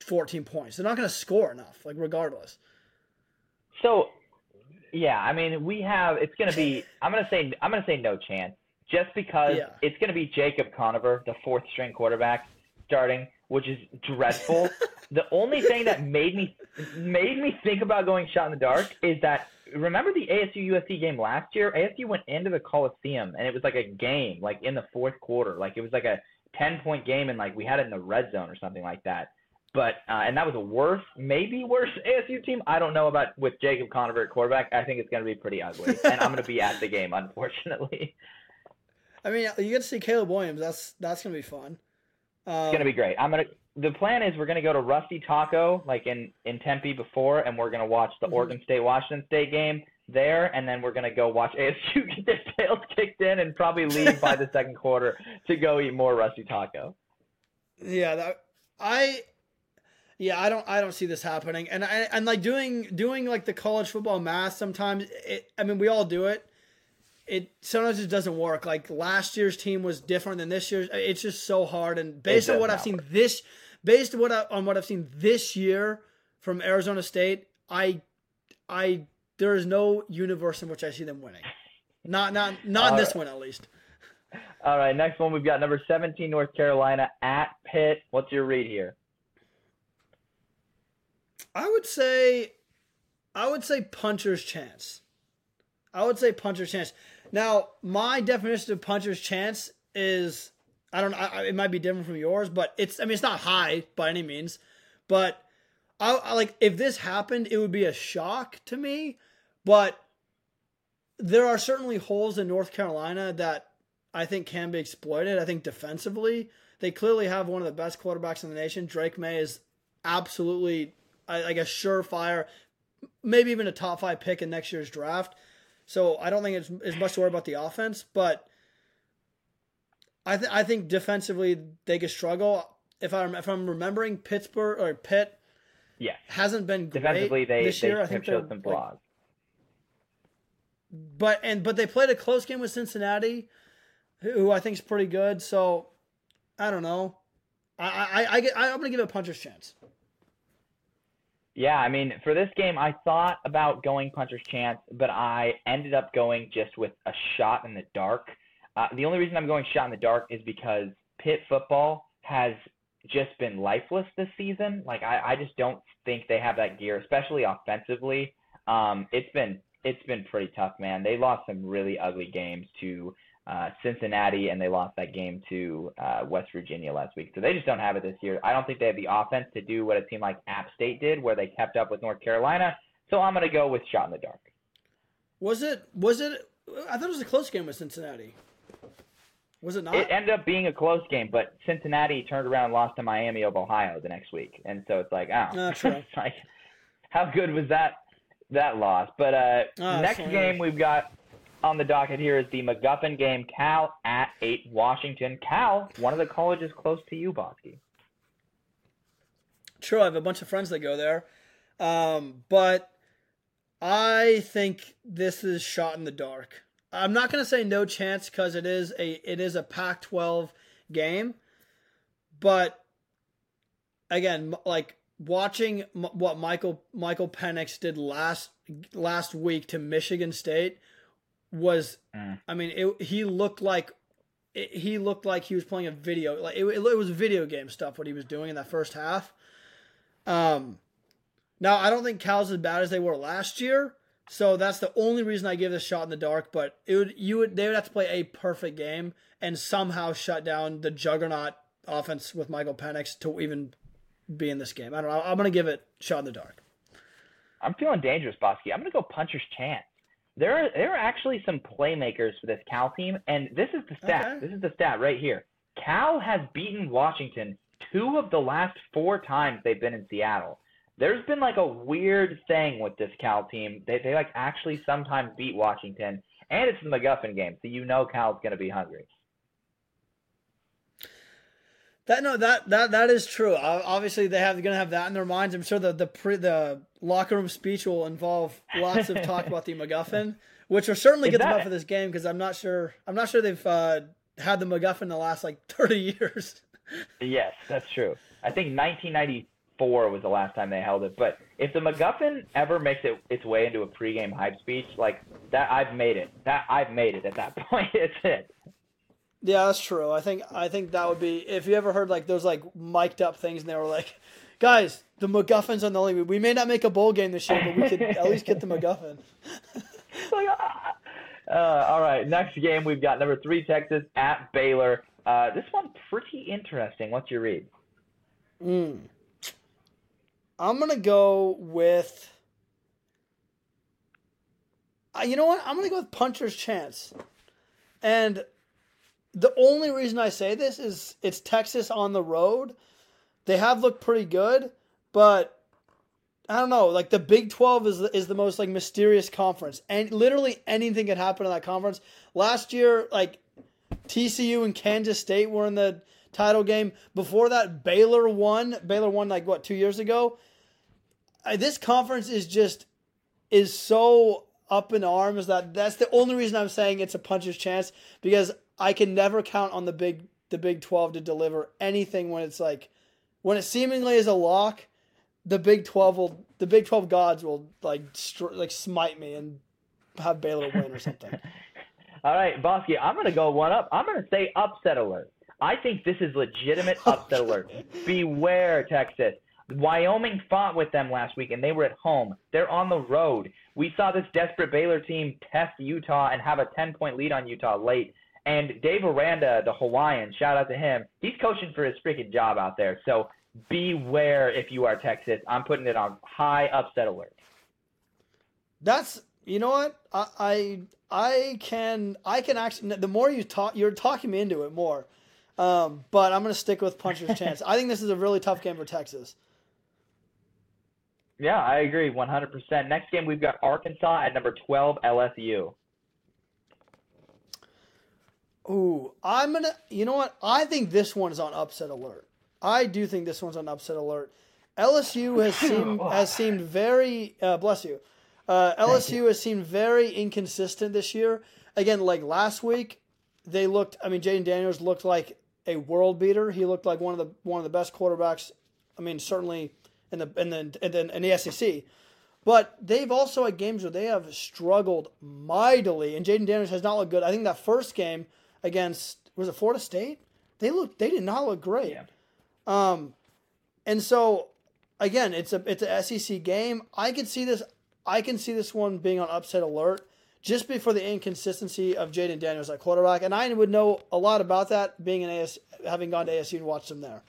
14 points. They're not going to score enough, like, regardless. So, yeah, I mean, we have, it's going to be, (laughs) I'm going to say, I'm going to say no chance just because yeah. it's going to be Jacob Conover, the fourth string quarterback, starting, which is dreadful. (laughs) the only thing that made me made me think about going shot in the dark is that remember the ASU USC game last year? ASU went into the Coliseum and it was like a game, like in the fourth quarter, like it was like a ten point game and like we had it in the red zone or something like that. But uh, and that was a worse, maybe worse ASU team. I don't know about with Jacob Conover at quarterback. I think it's going to be pretty ugly, (laughs) and I'm going to be at the game, unfortunately. I mean, you get to see Caleb Williams. That's that's going to be fun. Um, it's going to be great. I'm gonna. The plan is we're going to go to Rusty Taco, like in in Tempe before, and we're going to watch the mm-hmm. Oregon State Washington State game there, and then we're gonna go watch (laughs) ASU get their tails kicked in and probably leave by the (laughs) second quarter to go eat more rusty taco. Yeah, that I yeah, I don't I don't see this happening. And I and like doing doing like the college football math sometimes it, I mean we all do it. It sometimes it doesn't work. Like last year's team was different than this year's. It's just so hard and based on what I've seen this based on what I, on what I've seen this year from Arizona State, I I there is no universe in which I see them winning. Not not not this one at least. All right, next one we've got number 17 North Carolina at Pitt. What's your read here? I would say, I would say puncher's chance. I would say puncher's chance. Now, my definition of puncher's chance is I don't know. It might be different from yours, but it's I mean it's not high by any means, but I, I like if this happened, it would be a shock to me. But there are certainly holes in North Carolina that I think can be exploited. I think defensively, they clearly have one of the best quarterbacks in the nation. Drake Maye is absolutely I, guess surefire, maybe even a top five pick in next year's draft. So I don't think it's as much to worry about the offense, but I th- I think defensively they could struggle. If I'm if I'm remembering Pittsburgh or Pitt, yeah, hasn't been great defensively. They this year. They I think showed some flaws. Like, but and but they played a close game with Cincinnati, who I think is pretty good. So I don't know. I I, I, get, I'm gonna give it a puncher's chance. Yeah, I mean, for this game, I thought about going puncher's chance, but I ended up going just with a shot in the dark. Uh, the only reason I'm going shot in the dark is because Pitt football has just been lifeless this season. Like, I, I just don't think they have that gear, especially offensively. Um, it's been it's been pretty tough, man. They lost some really ugly games to uh, Cincinnati, and they lost that game to uh, West Virginia last week. So they just don't have it this year. I don't think they have the offense to do what a team like App State did, where they kept up with North Carolina. So I'm going to go with shot in the dark. Was it? Was it? I thought it was a close game with Cincinnati. Was it not? It ended up being a close game, but Cincinnati turned around and lost to Miami of Ohio the next week, and so it's like, oh, uh, true. (laughs) like, how good was that that loss? But uh, oh, next game we've got on the docket here is the MacGuffin game, Cal at 8 Washington. Cal, one of the colleges close to you, Bosque. True, I have a bunch of friends that go there. Um, but I think this is shot in the dark. I'm not going to say no chance because it is a it is a Pac-12 game, but again, like watching what Michael Michael Penix did last last week to Michigan State was mm. I mean it, he looked like it, he looked like he was playing a video like it, it, was video game stuff what he was doing in that first half. Um, now I don't think Cal's as bad as they were last year, so that's the only reason I give this shot in the dark. But it would you would they would have to play a perfect game and somehow shut down the juggernaut offense with Michael Penix to even be in this game. I don't know. I'm gonna give it shot in the dark. I'm feeling dangerous, Bosque. I'm gonna go puncher's chance there are there are actually some playmakers for this Cal team, and this is the stat. Okay. This is the stat right here. Cal has beaten Washington two of the last four times they've been in Seattle. there's been like a weird thing with this Cal team. They they like actually sometimes beat Washington, and it's the MacGuffin game, so you know Cal's gonna be hungry. That no, that that that is true. Obviously, they have going to have that in their minds. I'm sure the the pre, the locker room speech will involve lots of talk about the MacGuffin, which will certainly get them up for this game because I'm not sure I'm not sure they've uh, had the MacGuffin the last like 30 (laughs) years. yes, that's true. I think 1994 was the last time they held it. But if the MacGuffin ever makes it its way into a pregame hype speech, like that, I've made it. That I've made it. At that (laughs) point, it's it. Yeah, that's true. I think I think that would be if you ever heard like those like mic'd up things and they were like, guys, the MacGuffins on the only we may not make a bowl game this year, but we could at least get the (laughs) MacGuffin. like, (laughs) uh, all right, next game we've got number three Texas at Baylor. Uh, this one pretty interesting. What's your read? Mm. I'm gonna go with. Uh, you know what? I'm gonna go with puncher's chance, and the only reason I say this is it's Texas on the road. They have looked pretty good, but I don't know. Like the Big Twelve is the, is the most like mysterious conference, and literally anything can happen in that conference. Last year, like TCU and Kansas State were in the title game. Before that, Baylor won. Baylor won like what two years ago. This conference is just is so up in arms that that's the only reason I'm saying it's a puncher's chance because I can never count on the big the Big 12 to deliver anything when it's like when it seemingly is a lock. The Big 12 will the Big 12 gods will like str- like smite me and have Baylor win or something. (laughs) All right, Bosque, I'm gonna go one up. I'm gonna say upset alert. I think this is legitimate (laughs) upset alert. Beware, Texas. Wyoming fought with them last week, and they were at home. They're on the road. We saw this desperate Baylor team test Utah and have a 10 point lead on Utah late. And Dave Aranda, the Hawaiian, shout out to him. He's coaching for his freaking job out there. So beware if you are Texas. I'm putting it on high upset alert. That's you know what I I, I can I can actually the more you talk you're talking me into it more. Um, but I'm going to stick with puncher's (laughs) chance. I think this is a really tough game for Texas. Yeah, I agree 100%. Next game, we've got Arkansas at number 12, LSU. Ooh, I'm gonna. You know what? I think this one is on upset alert. I do think this one's on upset alert. LSU (laughs) has seemed has seemed very. Uh, bless you. Uh, LSU has seemed very inconsistent this year. Again, like last week, they looked. I mean, Jayden Daniels looked like a world beater. He looked like one of the one of the best quarterbacks. I mean, certainly in the in the in the, in the SEC. But they've also had games where they have struggled mightily, and Jayden Daniels has not looked good. I think that first game against was it Florida State? They look they did not look great. Yeah. Um, and so again, it's a it's a SEC game. I can see this. I can see this one being on upset alert just before the inconsistency of Jayden Daniels at quarterback, and I would know a lot about that being an AS, having gone to ASU and watched them there.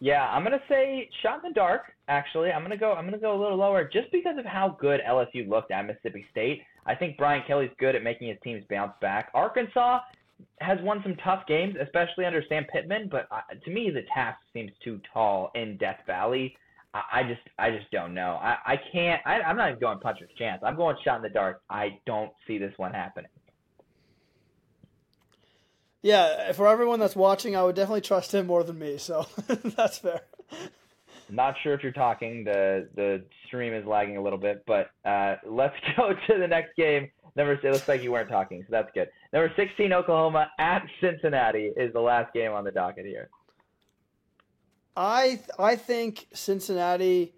Yeah, I'm gonna say shot in the dark. Actually, I'm gonna go. I'm gonna go a little lower just because of how good LSU looked at Mississippi State. I think Brian Kelly's good at making his teams bounce back. Arkansas has won some tough games, especially under Sam Pittman. But uh, to me, the task seems too tall in Death Valley. I, just, I just don't know. I, I can't. I, I'm not even going puncher's chance. I'm going shot in the dark. I don't see this one happening. Yeah, for everyone that's watching, I would definitely trust him more than me. So (laughs) that's fair. Not sure if you're talking. The the stream is lagging a little bit, but uh, (laughs) let's go to the next game. Number it looks like you weren't talking, so that's good. Number 16, Oklahoma at Cincinnati is the last game on the docket here. I I think Cincinnati.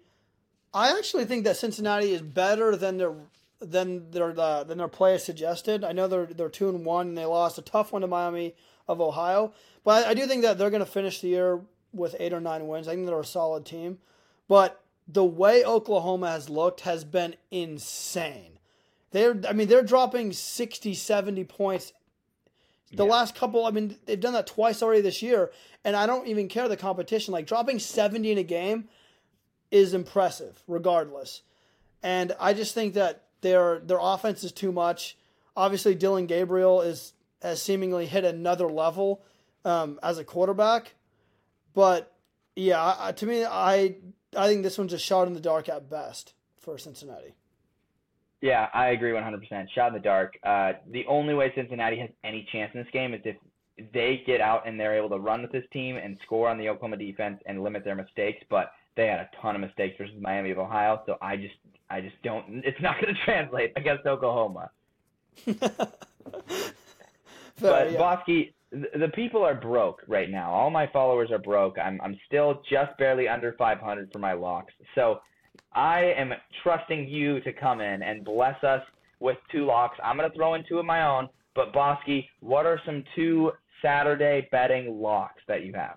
I actually think that Cincinnati is better than their than their uh, than their play suggested. I know they're they're two and one and they lost a tough one to Miami of Ohio, but I, I do think that they're going to finish the year with eight or nine wins. I think they're a solid team. But the way Oklahoma has looked has been insane. They're I mean, they're dropping 60, 70 points. The yeah. last couple, I mean, they've done that twice already this year, and I don't even care the competition. Like dropping 70 in a game is impressive, regardless. And I just think that their their offense is too much. Obviously, Dillon Gabriel is has seemingly hit another level um, as a quarterback. But yeah, to me, I I think this one's a shot in the dark at best for Cincinnati. Yeah, I agree 100%. Shot in the dark. Uh, the only way Cincinnati has any chance in this game is if they get out and they're able to run with this team and score on the Oklahoma defense and limit their mistakes. But they had a ton of mistakes versus Miami of Ohio, so I just I just don't. It's not going (laughs) to translate against Oklahoma. (laughs) but yeah. Bosque, the people are broke right now. All my followers are broke. I'm I'm still just barely under 500 for my locks. So I am trusting you to come in and bless us with two locks. I'm to throw in two of my own. But Bosque, what are some two Saturday betting locks that you have?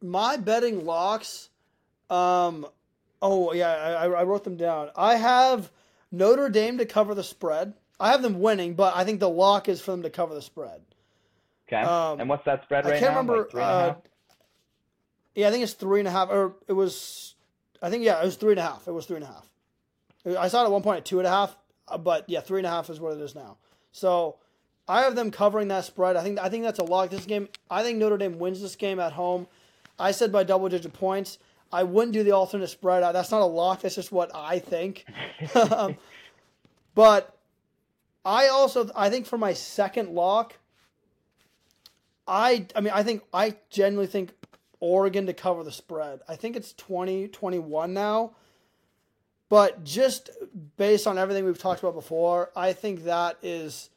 My betting locks, um, oh yeah, I, I wrote them down. I have Notre Dame to cover the spread. I have them winning, but I think the lock is for them to cover the spread. Okay. Um, and what's that spread right I can't now? remember. Like uh, yeah, I think it's three and a half, or it was. I think yeah, it was three and a half. It was three and a half. I saw it at one point at two and a half, uh, but yeah, three and a half is what it is now. So I have them covering that spread. I think I think that's a lock. This game, I think Notre Dame wins this game at home. I said by double digit points. I wouldn't do the alternate spread. That's not a lock. That's just what I think. (laughs) um, but I also I think for my second lock, I I mean I think I genuinely think Oregon to cover the spread. I think it's 20 21 now. But just based on everything we've talked about before, I think that is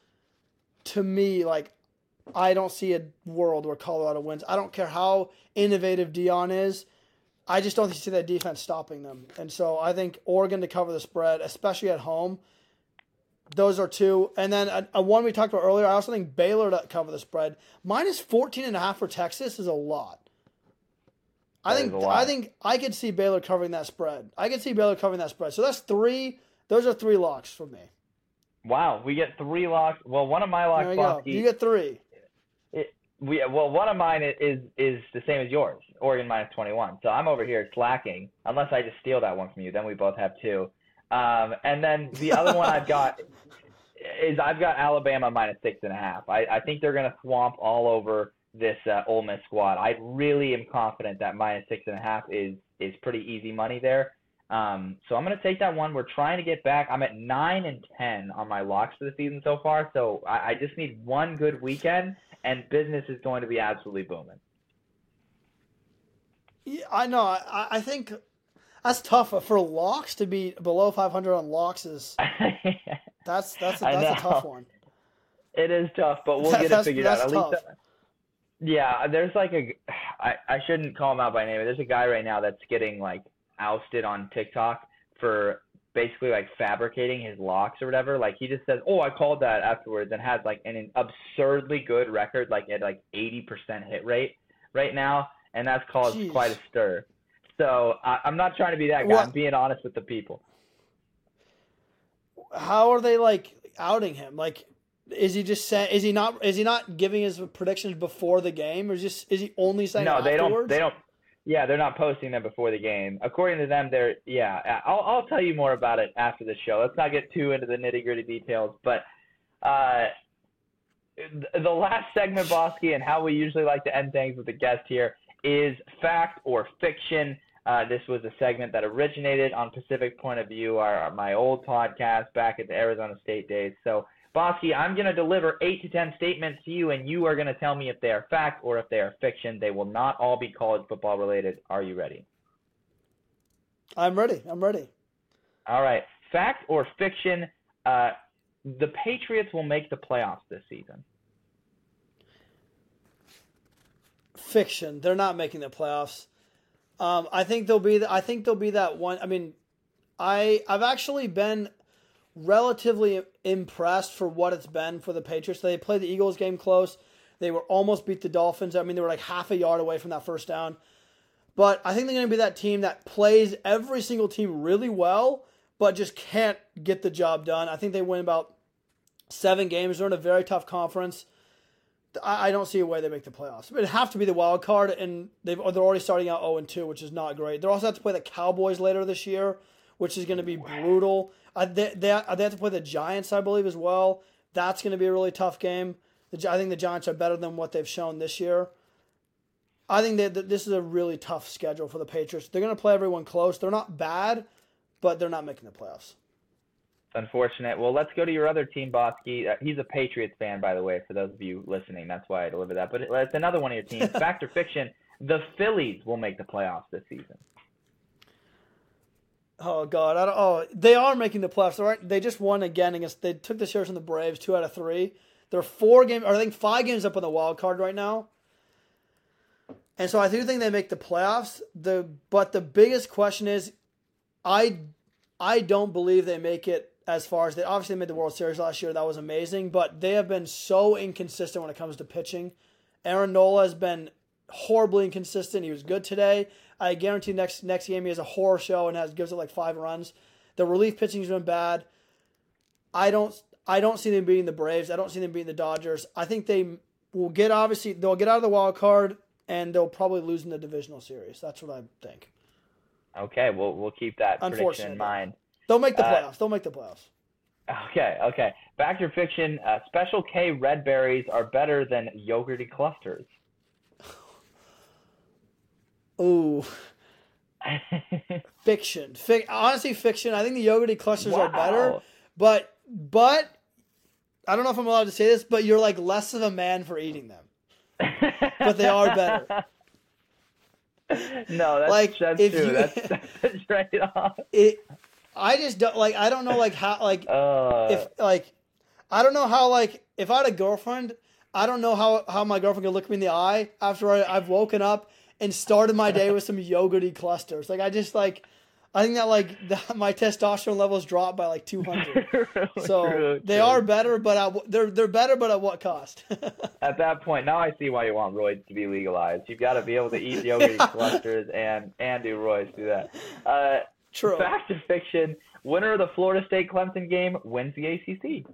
to me, like, I don't see a world where Colorado wins. I don't care how innovative Deion is. I just don't see that defense stopping them. And so I think Oregon to cover the spread, especially at home. Those are two. And then a, a one we talked about earlier, I also think Baylor to cover the spread. Minus 14 and a half for Texas is a lot. I think I think I could see Baylor covering that spread. I could see Baylor covering that spread. So that's three. Those are three locks for me. Wow, we get three locks. Well, one of my locks, you, you get three. It, we well, one of mine is is the same as yours. Oregon minus twenty one. So I'm over here slacking. Unless I just steal that one from you, then we both have two. Um, and then the (laughs) other one I've got is I've got Alabama minus six and a half. I, I think they're going to swamp all over this uh, Ole Miss squad. I really am confident that minus six and a half is is pretty easy money there. Um, so I'm going to take that one. We're trying to get back. I'm at nine and ten on my locks for the season so far. So I, I just need one good weekend, and business is going to be absolutely booming. Yeah, I know. I, I think that's tough uh, for locks to be below 500 on locks. Is (laughs) that's that's a, that's a tough one. It is tough, but we'll get it figured out. At uh, tough. least, yeah. There's like a, I I shouldn't call him out by name. There's a guy right now that's getting like ousted on TikTok for basically like fabricating his locks or whatever. Like he just says, "Oh, I called that afterwards," and has like an absurdly good record, like at like 80% hit rate right now, and that's caused Jeez. quite a stir. So I, am not trying to be that guy. What? I'm being honest with the people. How are they like outing him? Like, is he just saying? Is he not? Is he not giving his predictions before the game, or just is he only saying? No, they don't. They don't. Yeah, they're not posting them before the game. According to them, they're yeah. I'll I'll tell you more about it after the show. Let's not get too into the nitty gritty details, but uh, the last segment, Bosque, and how we usually like to end things with the guest here is fact or fiction. Uh, this was a segment that originated on Pacific Point of View, our, my old podcast back at the Arizona State days. So Bosque, I'm going to deliver eight to ten statements to you, and you are going to tell me if they are fact or if they are fiction. They will not all be college football related. Are you ready? I'm ready. I'm ready. All right. Fact or fiction? Uh, the Patriots will make the playoffs this season. Fiction. They're not making the playoffs. Um, I think they'll be. I think they'll be that one. I mean, I I've actually been relatively impressed for what it's been for the Patriots. They played the Eagles game close. They were almost beat the Dolphins. I mean, they were like half a yard away from that first down. But I think they're going to be that team that plays every single team really well, but just can't get the job done. I think they win about seven games. They're in a very tough conference. I don't see a way they make the playoffs. It'd have to be the wild card, and they've they're already starting out 0 2, which is not great. They're also have to play the Cowboys later this year, which is going to be brutal. Uh, they, they, uh, they have to play the Giants, I believe, as well. That's going to be a really tough game. I think the Giants are better than what they've shown this year. I think that this is a really tough schedule for the Patriots. They're going to play everyone close. They're not bad, but they're not making the playoffs. Unfortunate. Well, let's go to your other team, Bosque. Uh, he's a Patriots fan, by the way, for those of you listening. That's why I delivered that. But it's another one of your teams. (laughs) Fact or fiction, the Phillies will make the playoffs this season. Oh God! I don't, oh, they are making the playoffs. Right? They just won again against. They took the shares from the Braves, two out of three. They're four games, or I think five games up on the wild card right now. And so I do think they make the playoffs. The but the biggest question is, I I don't believe they make it as far as they obviously made the World Series last year. That was amazing, but they have been so inconsistent when it comes to pitching. Aaron Nola has been horribly inconsistent. He was good today. I guarantee next next game he has a horror show and has gives it like five runs. The relief pitching has been bad. I don't I don't see them beating the Braves. I don't see them beating the Dodgers. I think they will get obviously they'll get out of the wild card and they'll probably lose in the divisional series. That's what I think. Okay, we'll we'll keep that prediction in mind. They'll make the uh, playoffs. Uh, they'll make the playoffs. Okay, okay. Fact or fiction? Uh, Special K red berries are better than yogurty clusters. (laughs) Ooh. (laughs) fiction. Fic- honestly, fiction. I think the yogurty clusters wow. are better, but but I don't know if I'm allowed to say this, but you're like less of a man for eating them. but they are better. (laughs) No, that's like that's if true. You, that's, that's right off. It. I just don't like. I don't know like how like (laughs) uh, if like I don't know how like if I had a girlfriend. I don't know how, how my girlfriend could look me in the eye after I, I've woken up and started my day with some yogurty clusters. Like I just like I think that like (laughs) the, my testosterone levels dropped by like 200. (laughs) so true, they true. are better, but at, they're they're better, but at what cost? at that point, now I see why you want roids to be legalized. You've got to be able to eat yogurt yeah. clusters and and do roids. Do that. Uh, True. Fact or fiction? Winner of the Florida State Clemson game wins the ACC.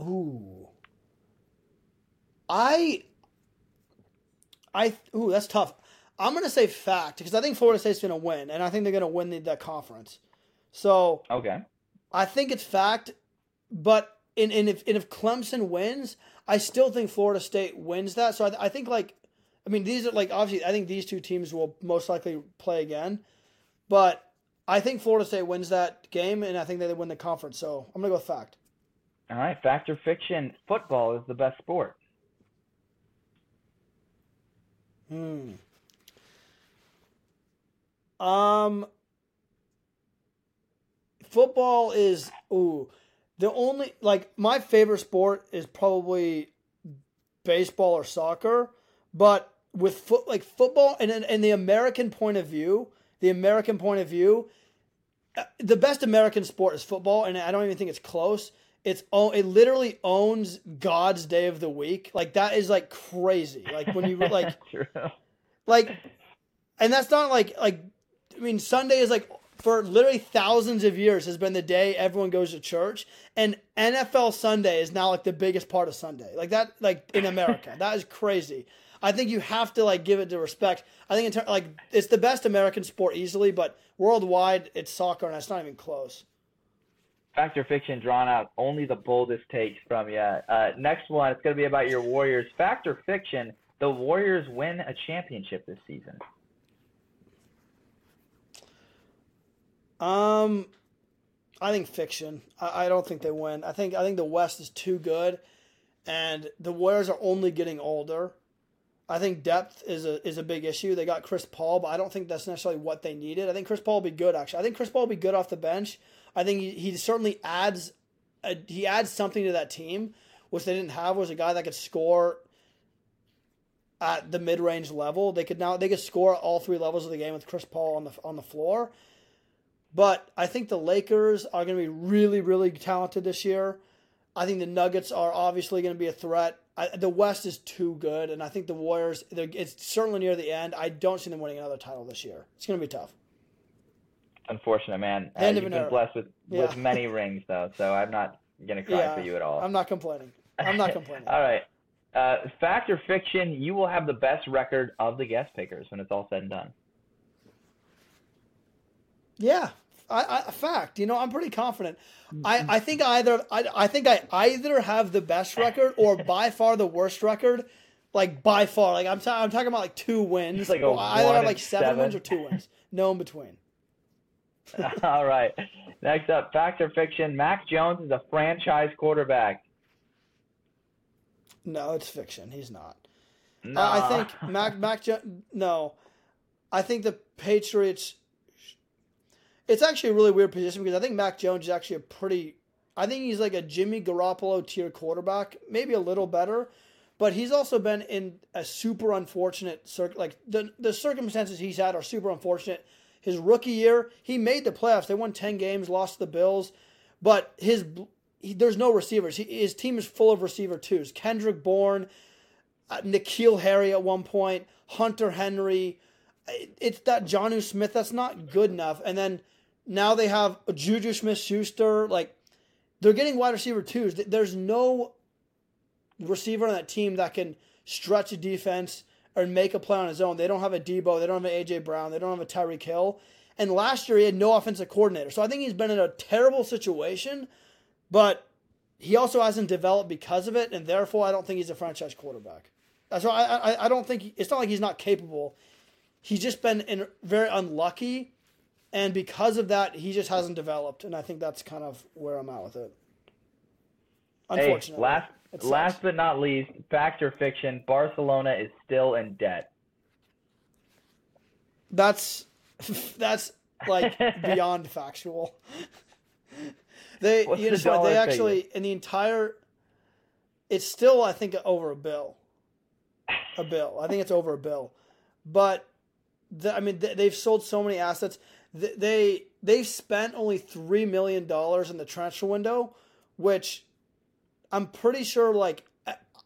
Ooh. I I ooh, that's tough. I'm gonna say fact because I think Florida State's gonna win, and I think they're gonna win the, that conference. So okay, I think it's fact, but in, in if and if Clemson wins, I still think Florida State wins that. So I, I think like, I mean these are like obviously I think these two teams will most likely play again, but I think Florida State wins that game, and I think they win the conference. So I'm gonna go with fact. All right, fact or fiction? Football is the best sport. Hmm. Um. Football is ooh, the only like my favorite sport is probably baseball or soccer, but with foot like football and and the American point of view, the American point of view, uh, the best American sport is football, and I don't even think it's close. It's oh, it literally owns God's day of the week. Like that is like crazy. Like when you like, (laughs) like, and that's not like like. I mean, Sunday is like for literally thousands of years has been the day everyone goes to church, and NFL Sunday is now like the biggest part of Sunday. Like that, like in America, that is crazy. I think you have to like give it the respect. I think in ter- like it's the best American sport easily, but worldwide it's soccer, and it's not even close fact or fiction drawn out only the boldest takes from you. Uh, next one, it's going to be about your Warriors. Fact or fiction, the Warriors win a championship this season. Um, I think fiction. I, I don't think they win. I think I think the West is too good, and the Warriors are only getting older. I think depth is a is a big issue. They got Chris Paul, but I don't think that's necessarily what they needed. I think Chris Paul will be good actually. I think Chris Paul will be good off the bench. I think he, he certainly adds a, he adds something to that team, which they didn't have. Was a guy that could score at the mid range level. They could now they could score at all three levels of the game with Chris Paul on the on the floor. But I think the Lakers are going to be really really talented this year. I think the Nuggets are obviously going to be a threat. I, the West is too good, and I think the Warriors. It's certainly near the end. I don't see them winning another title this year. It's going to be tough unfortunate, man. Uh, you've been blessed with, yeah. with many (laughs) rings, though, so I'm not gonna cry yeah, for you at all. I'm not complaining. I'm not complaining. (laughs) all right. Uh, fact or fiction? You will have the best record of the guest pickers when it's all said and done. Yeah, I, I, fact. You know, I'm pretty confident. I, I think either I, I think I either have the best record or by far the worst record. Like by far, like I'm, ta- I'm talking about like two wins. like either have like seven, seven wins or two wins. No in between. (laughs) All right. Next up, fact or fiction? Mac Jones is a franchise quarterback. No, it's fiction. He's not. No. Uh, I think Mac Mac Jones. No, I think the Patriots. It's actually a really weird position because I think Mac Jones is actually a pretty. I think he's like a Jimmy Garoppolo tier quarterback, maybe a little better, but he's also been in a super unfortunate cir- like the the circumstances he's had are super unfortunate. His rookie year, he made the playoffs. They won ten games, lost the Bills, but his he, there's no receivers. He, his team is full of receiver twos. Kendrick Bourne, uh, N'Keal Harry at one point, Hunter Henry. It's that Jonnu Smith that's not good enough. And then now they have a Juju Smith Schuster. Like they're getting wide receiver twos. There's no receiver on that team that can stretch a defense or make a play on his own. They don't have a Deebo. They don't have an AJ Brown. They don't have a Tyreek Hill. And last year he had no offensive coordinator. So I think he's been in a terrible situation but he also hasn't developed because of it, and therefore I don't think he's a franchise quarterback. So I, I, I don't think it's not like he's not capable. He's just been in, very unlucky, and because of that, he just hasn't developed. And I think that's kind of where I'm at with it. Unfortunately, hey, last last but not least, fact or fiction: Barcelona is still in debt. That's (laughs) that's like (laughs) beyond factual. (laughs) They What's you know the what they actually figure? in the entire it's still I think over a bill. A bill. I think it's over a bill. But the, I mean they've sold so many assets. They they've spent only 3 million dollars in the transfer window, which I'm pretty sure like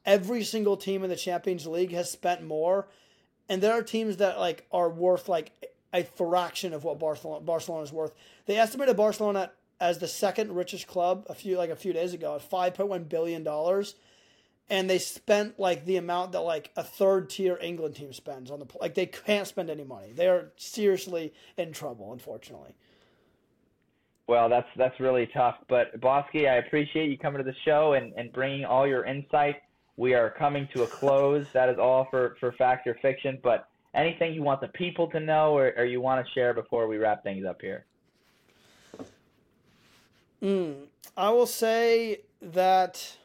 every single team in the Champions League has spent more and there are teams that like are worth like a fraction of what Barcelona Barcelona is worth. They estimated Barcelona as the second richest club a few like a few days ago at 5.1 billion dollars and they spent like the amount that like a third tier England team spends on the like they can't spend any money. They are seriously in trouble unfortunately. Well, that's that's really tough, but Bosque, I appreciate you coming to the show and, and bringing all your insight. We are coming to a close. That is all for for fact or fiction, but anything you want the people to know or, or you want to share before we wrap things up here? Mm, I will say that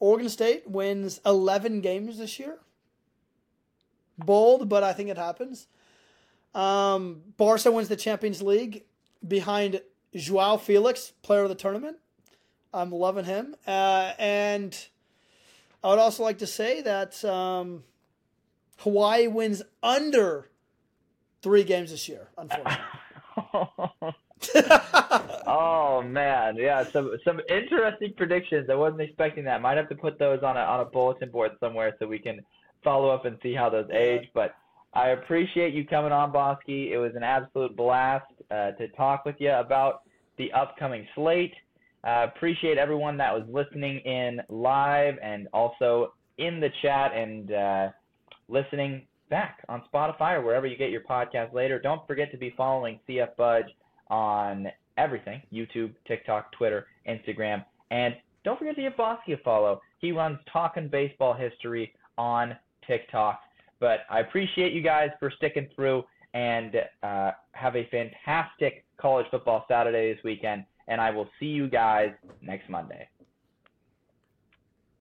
Oregon State wins 11 games this year. Bold, but I think it happens. Um, Barca wins the Champions League behind Joao Felix, player of the tournament. I'm loving him. Uh, and I would also like to say that um, Hawaii wins under three games this year, unfortunately. (laughs) (laughs) oh man, yeah, some some interesting predictions. I wasn't expecting that. Might have to put those on a on a bulletin board somewhere so we can follow up and see how those age. But I appreciate you coming on, Bosque. It was an absolute blast uh, to talk with you about the upcoming slate. Uh, appreciate everyone that was listening in live and also in the chat and uh, listening back on Spotify or wherever you get your podcast later. Don't forget to be following CF Budge on everything YouTube, TikTok, Twitter, Instagram. And don't forget to give Bosque a follow. He runs Talking Baseball History on TikTok. But I appreciate you guys for sticking through and uh, have a fantastic college football Saturday this weekend. And I will see you guys next Monday.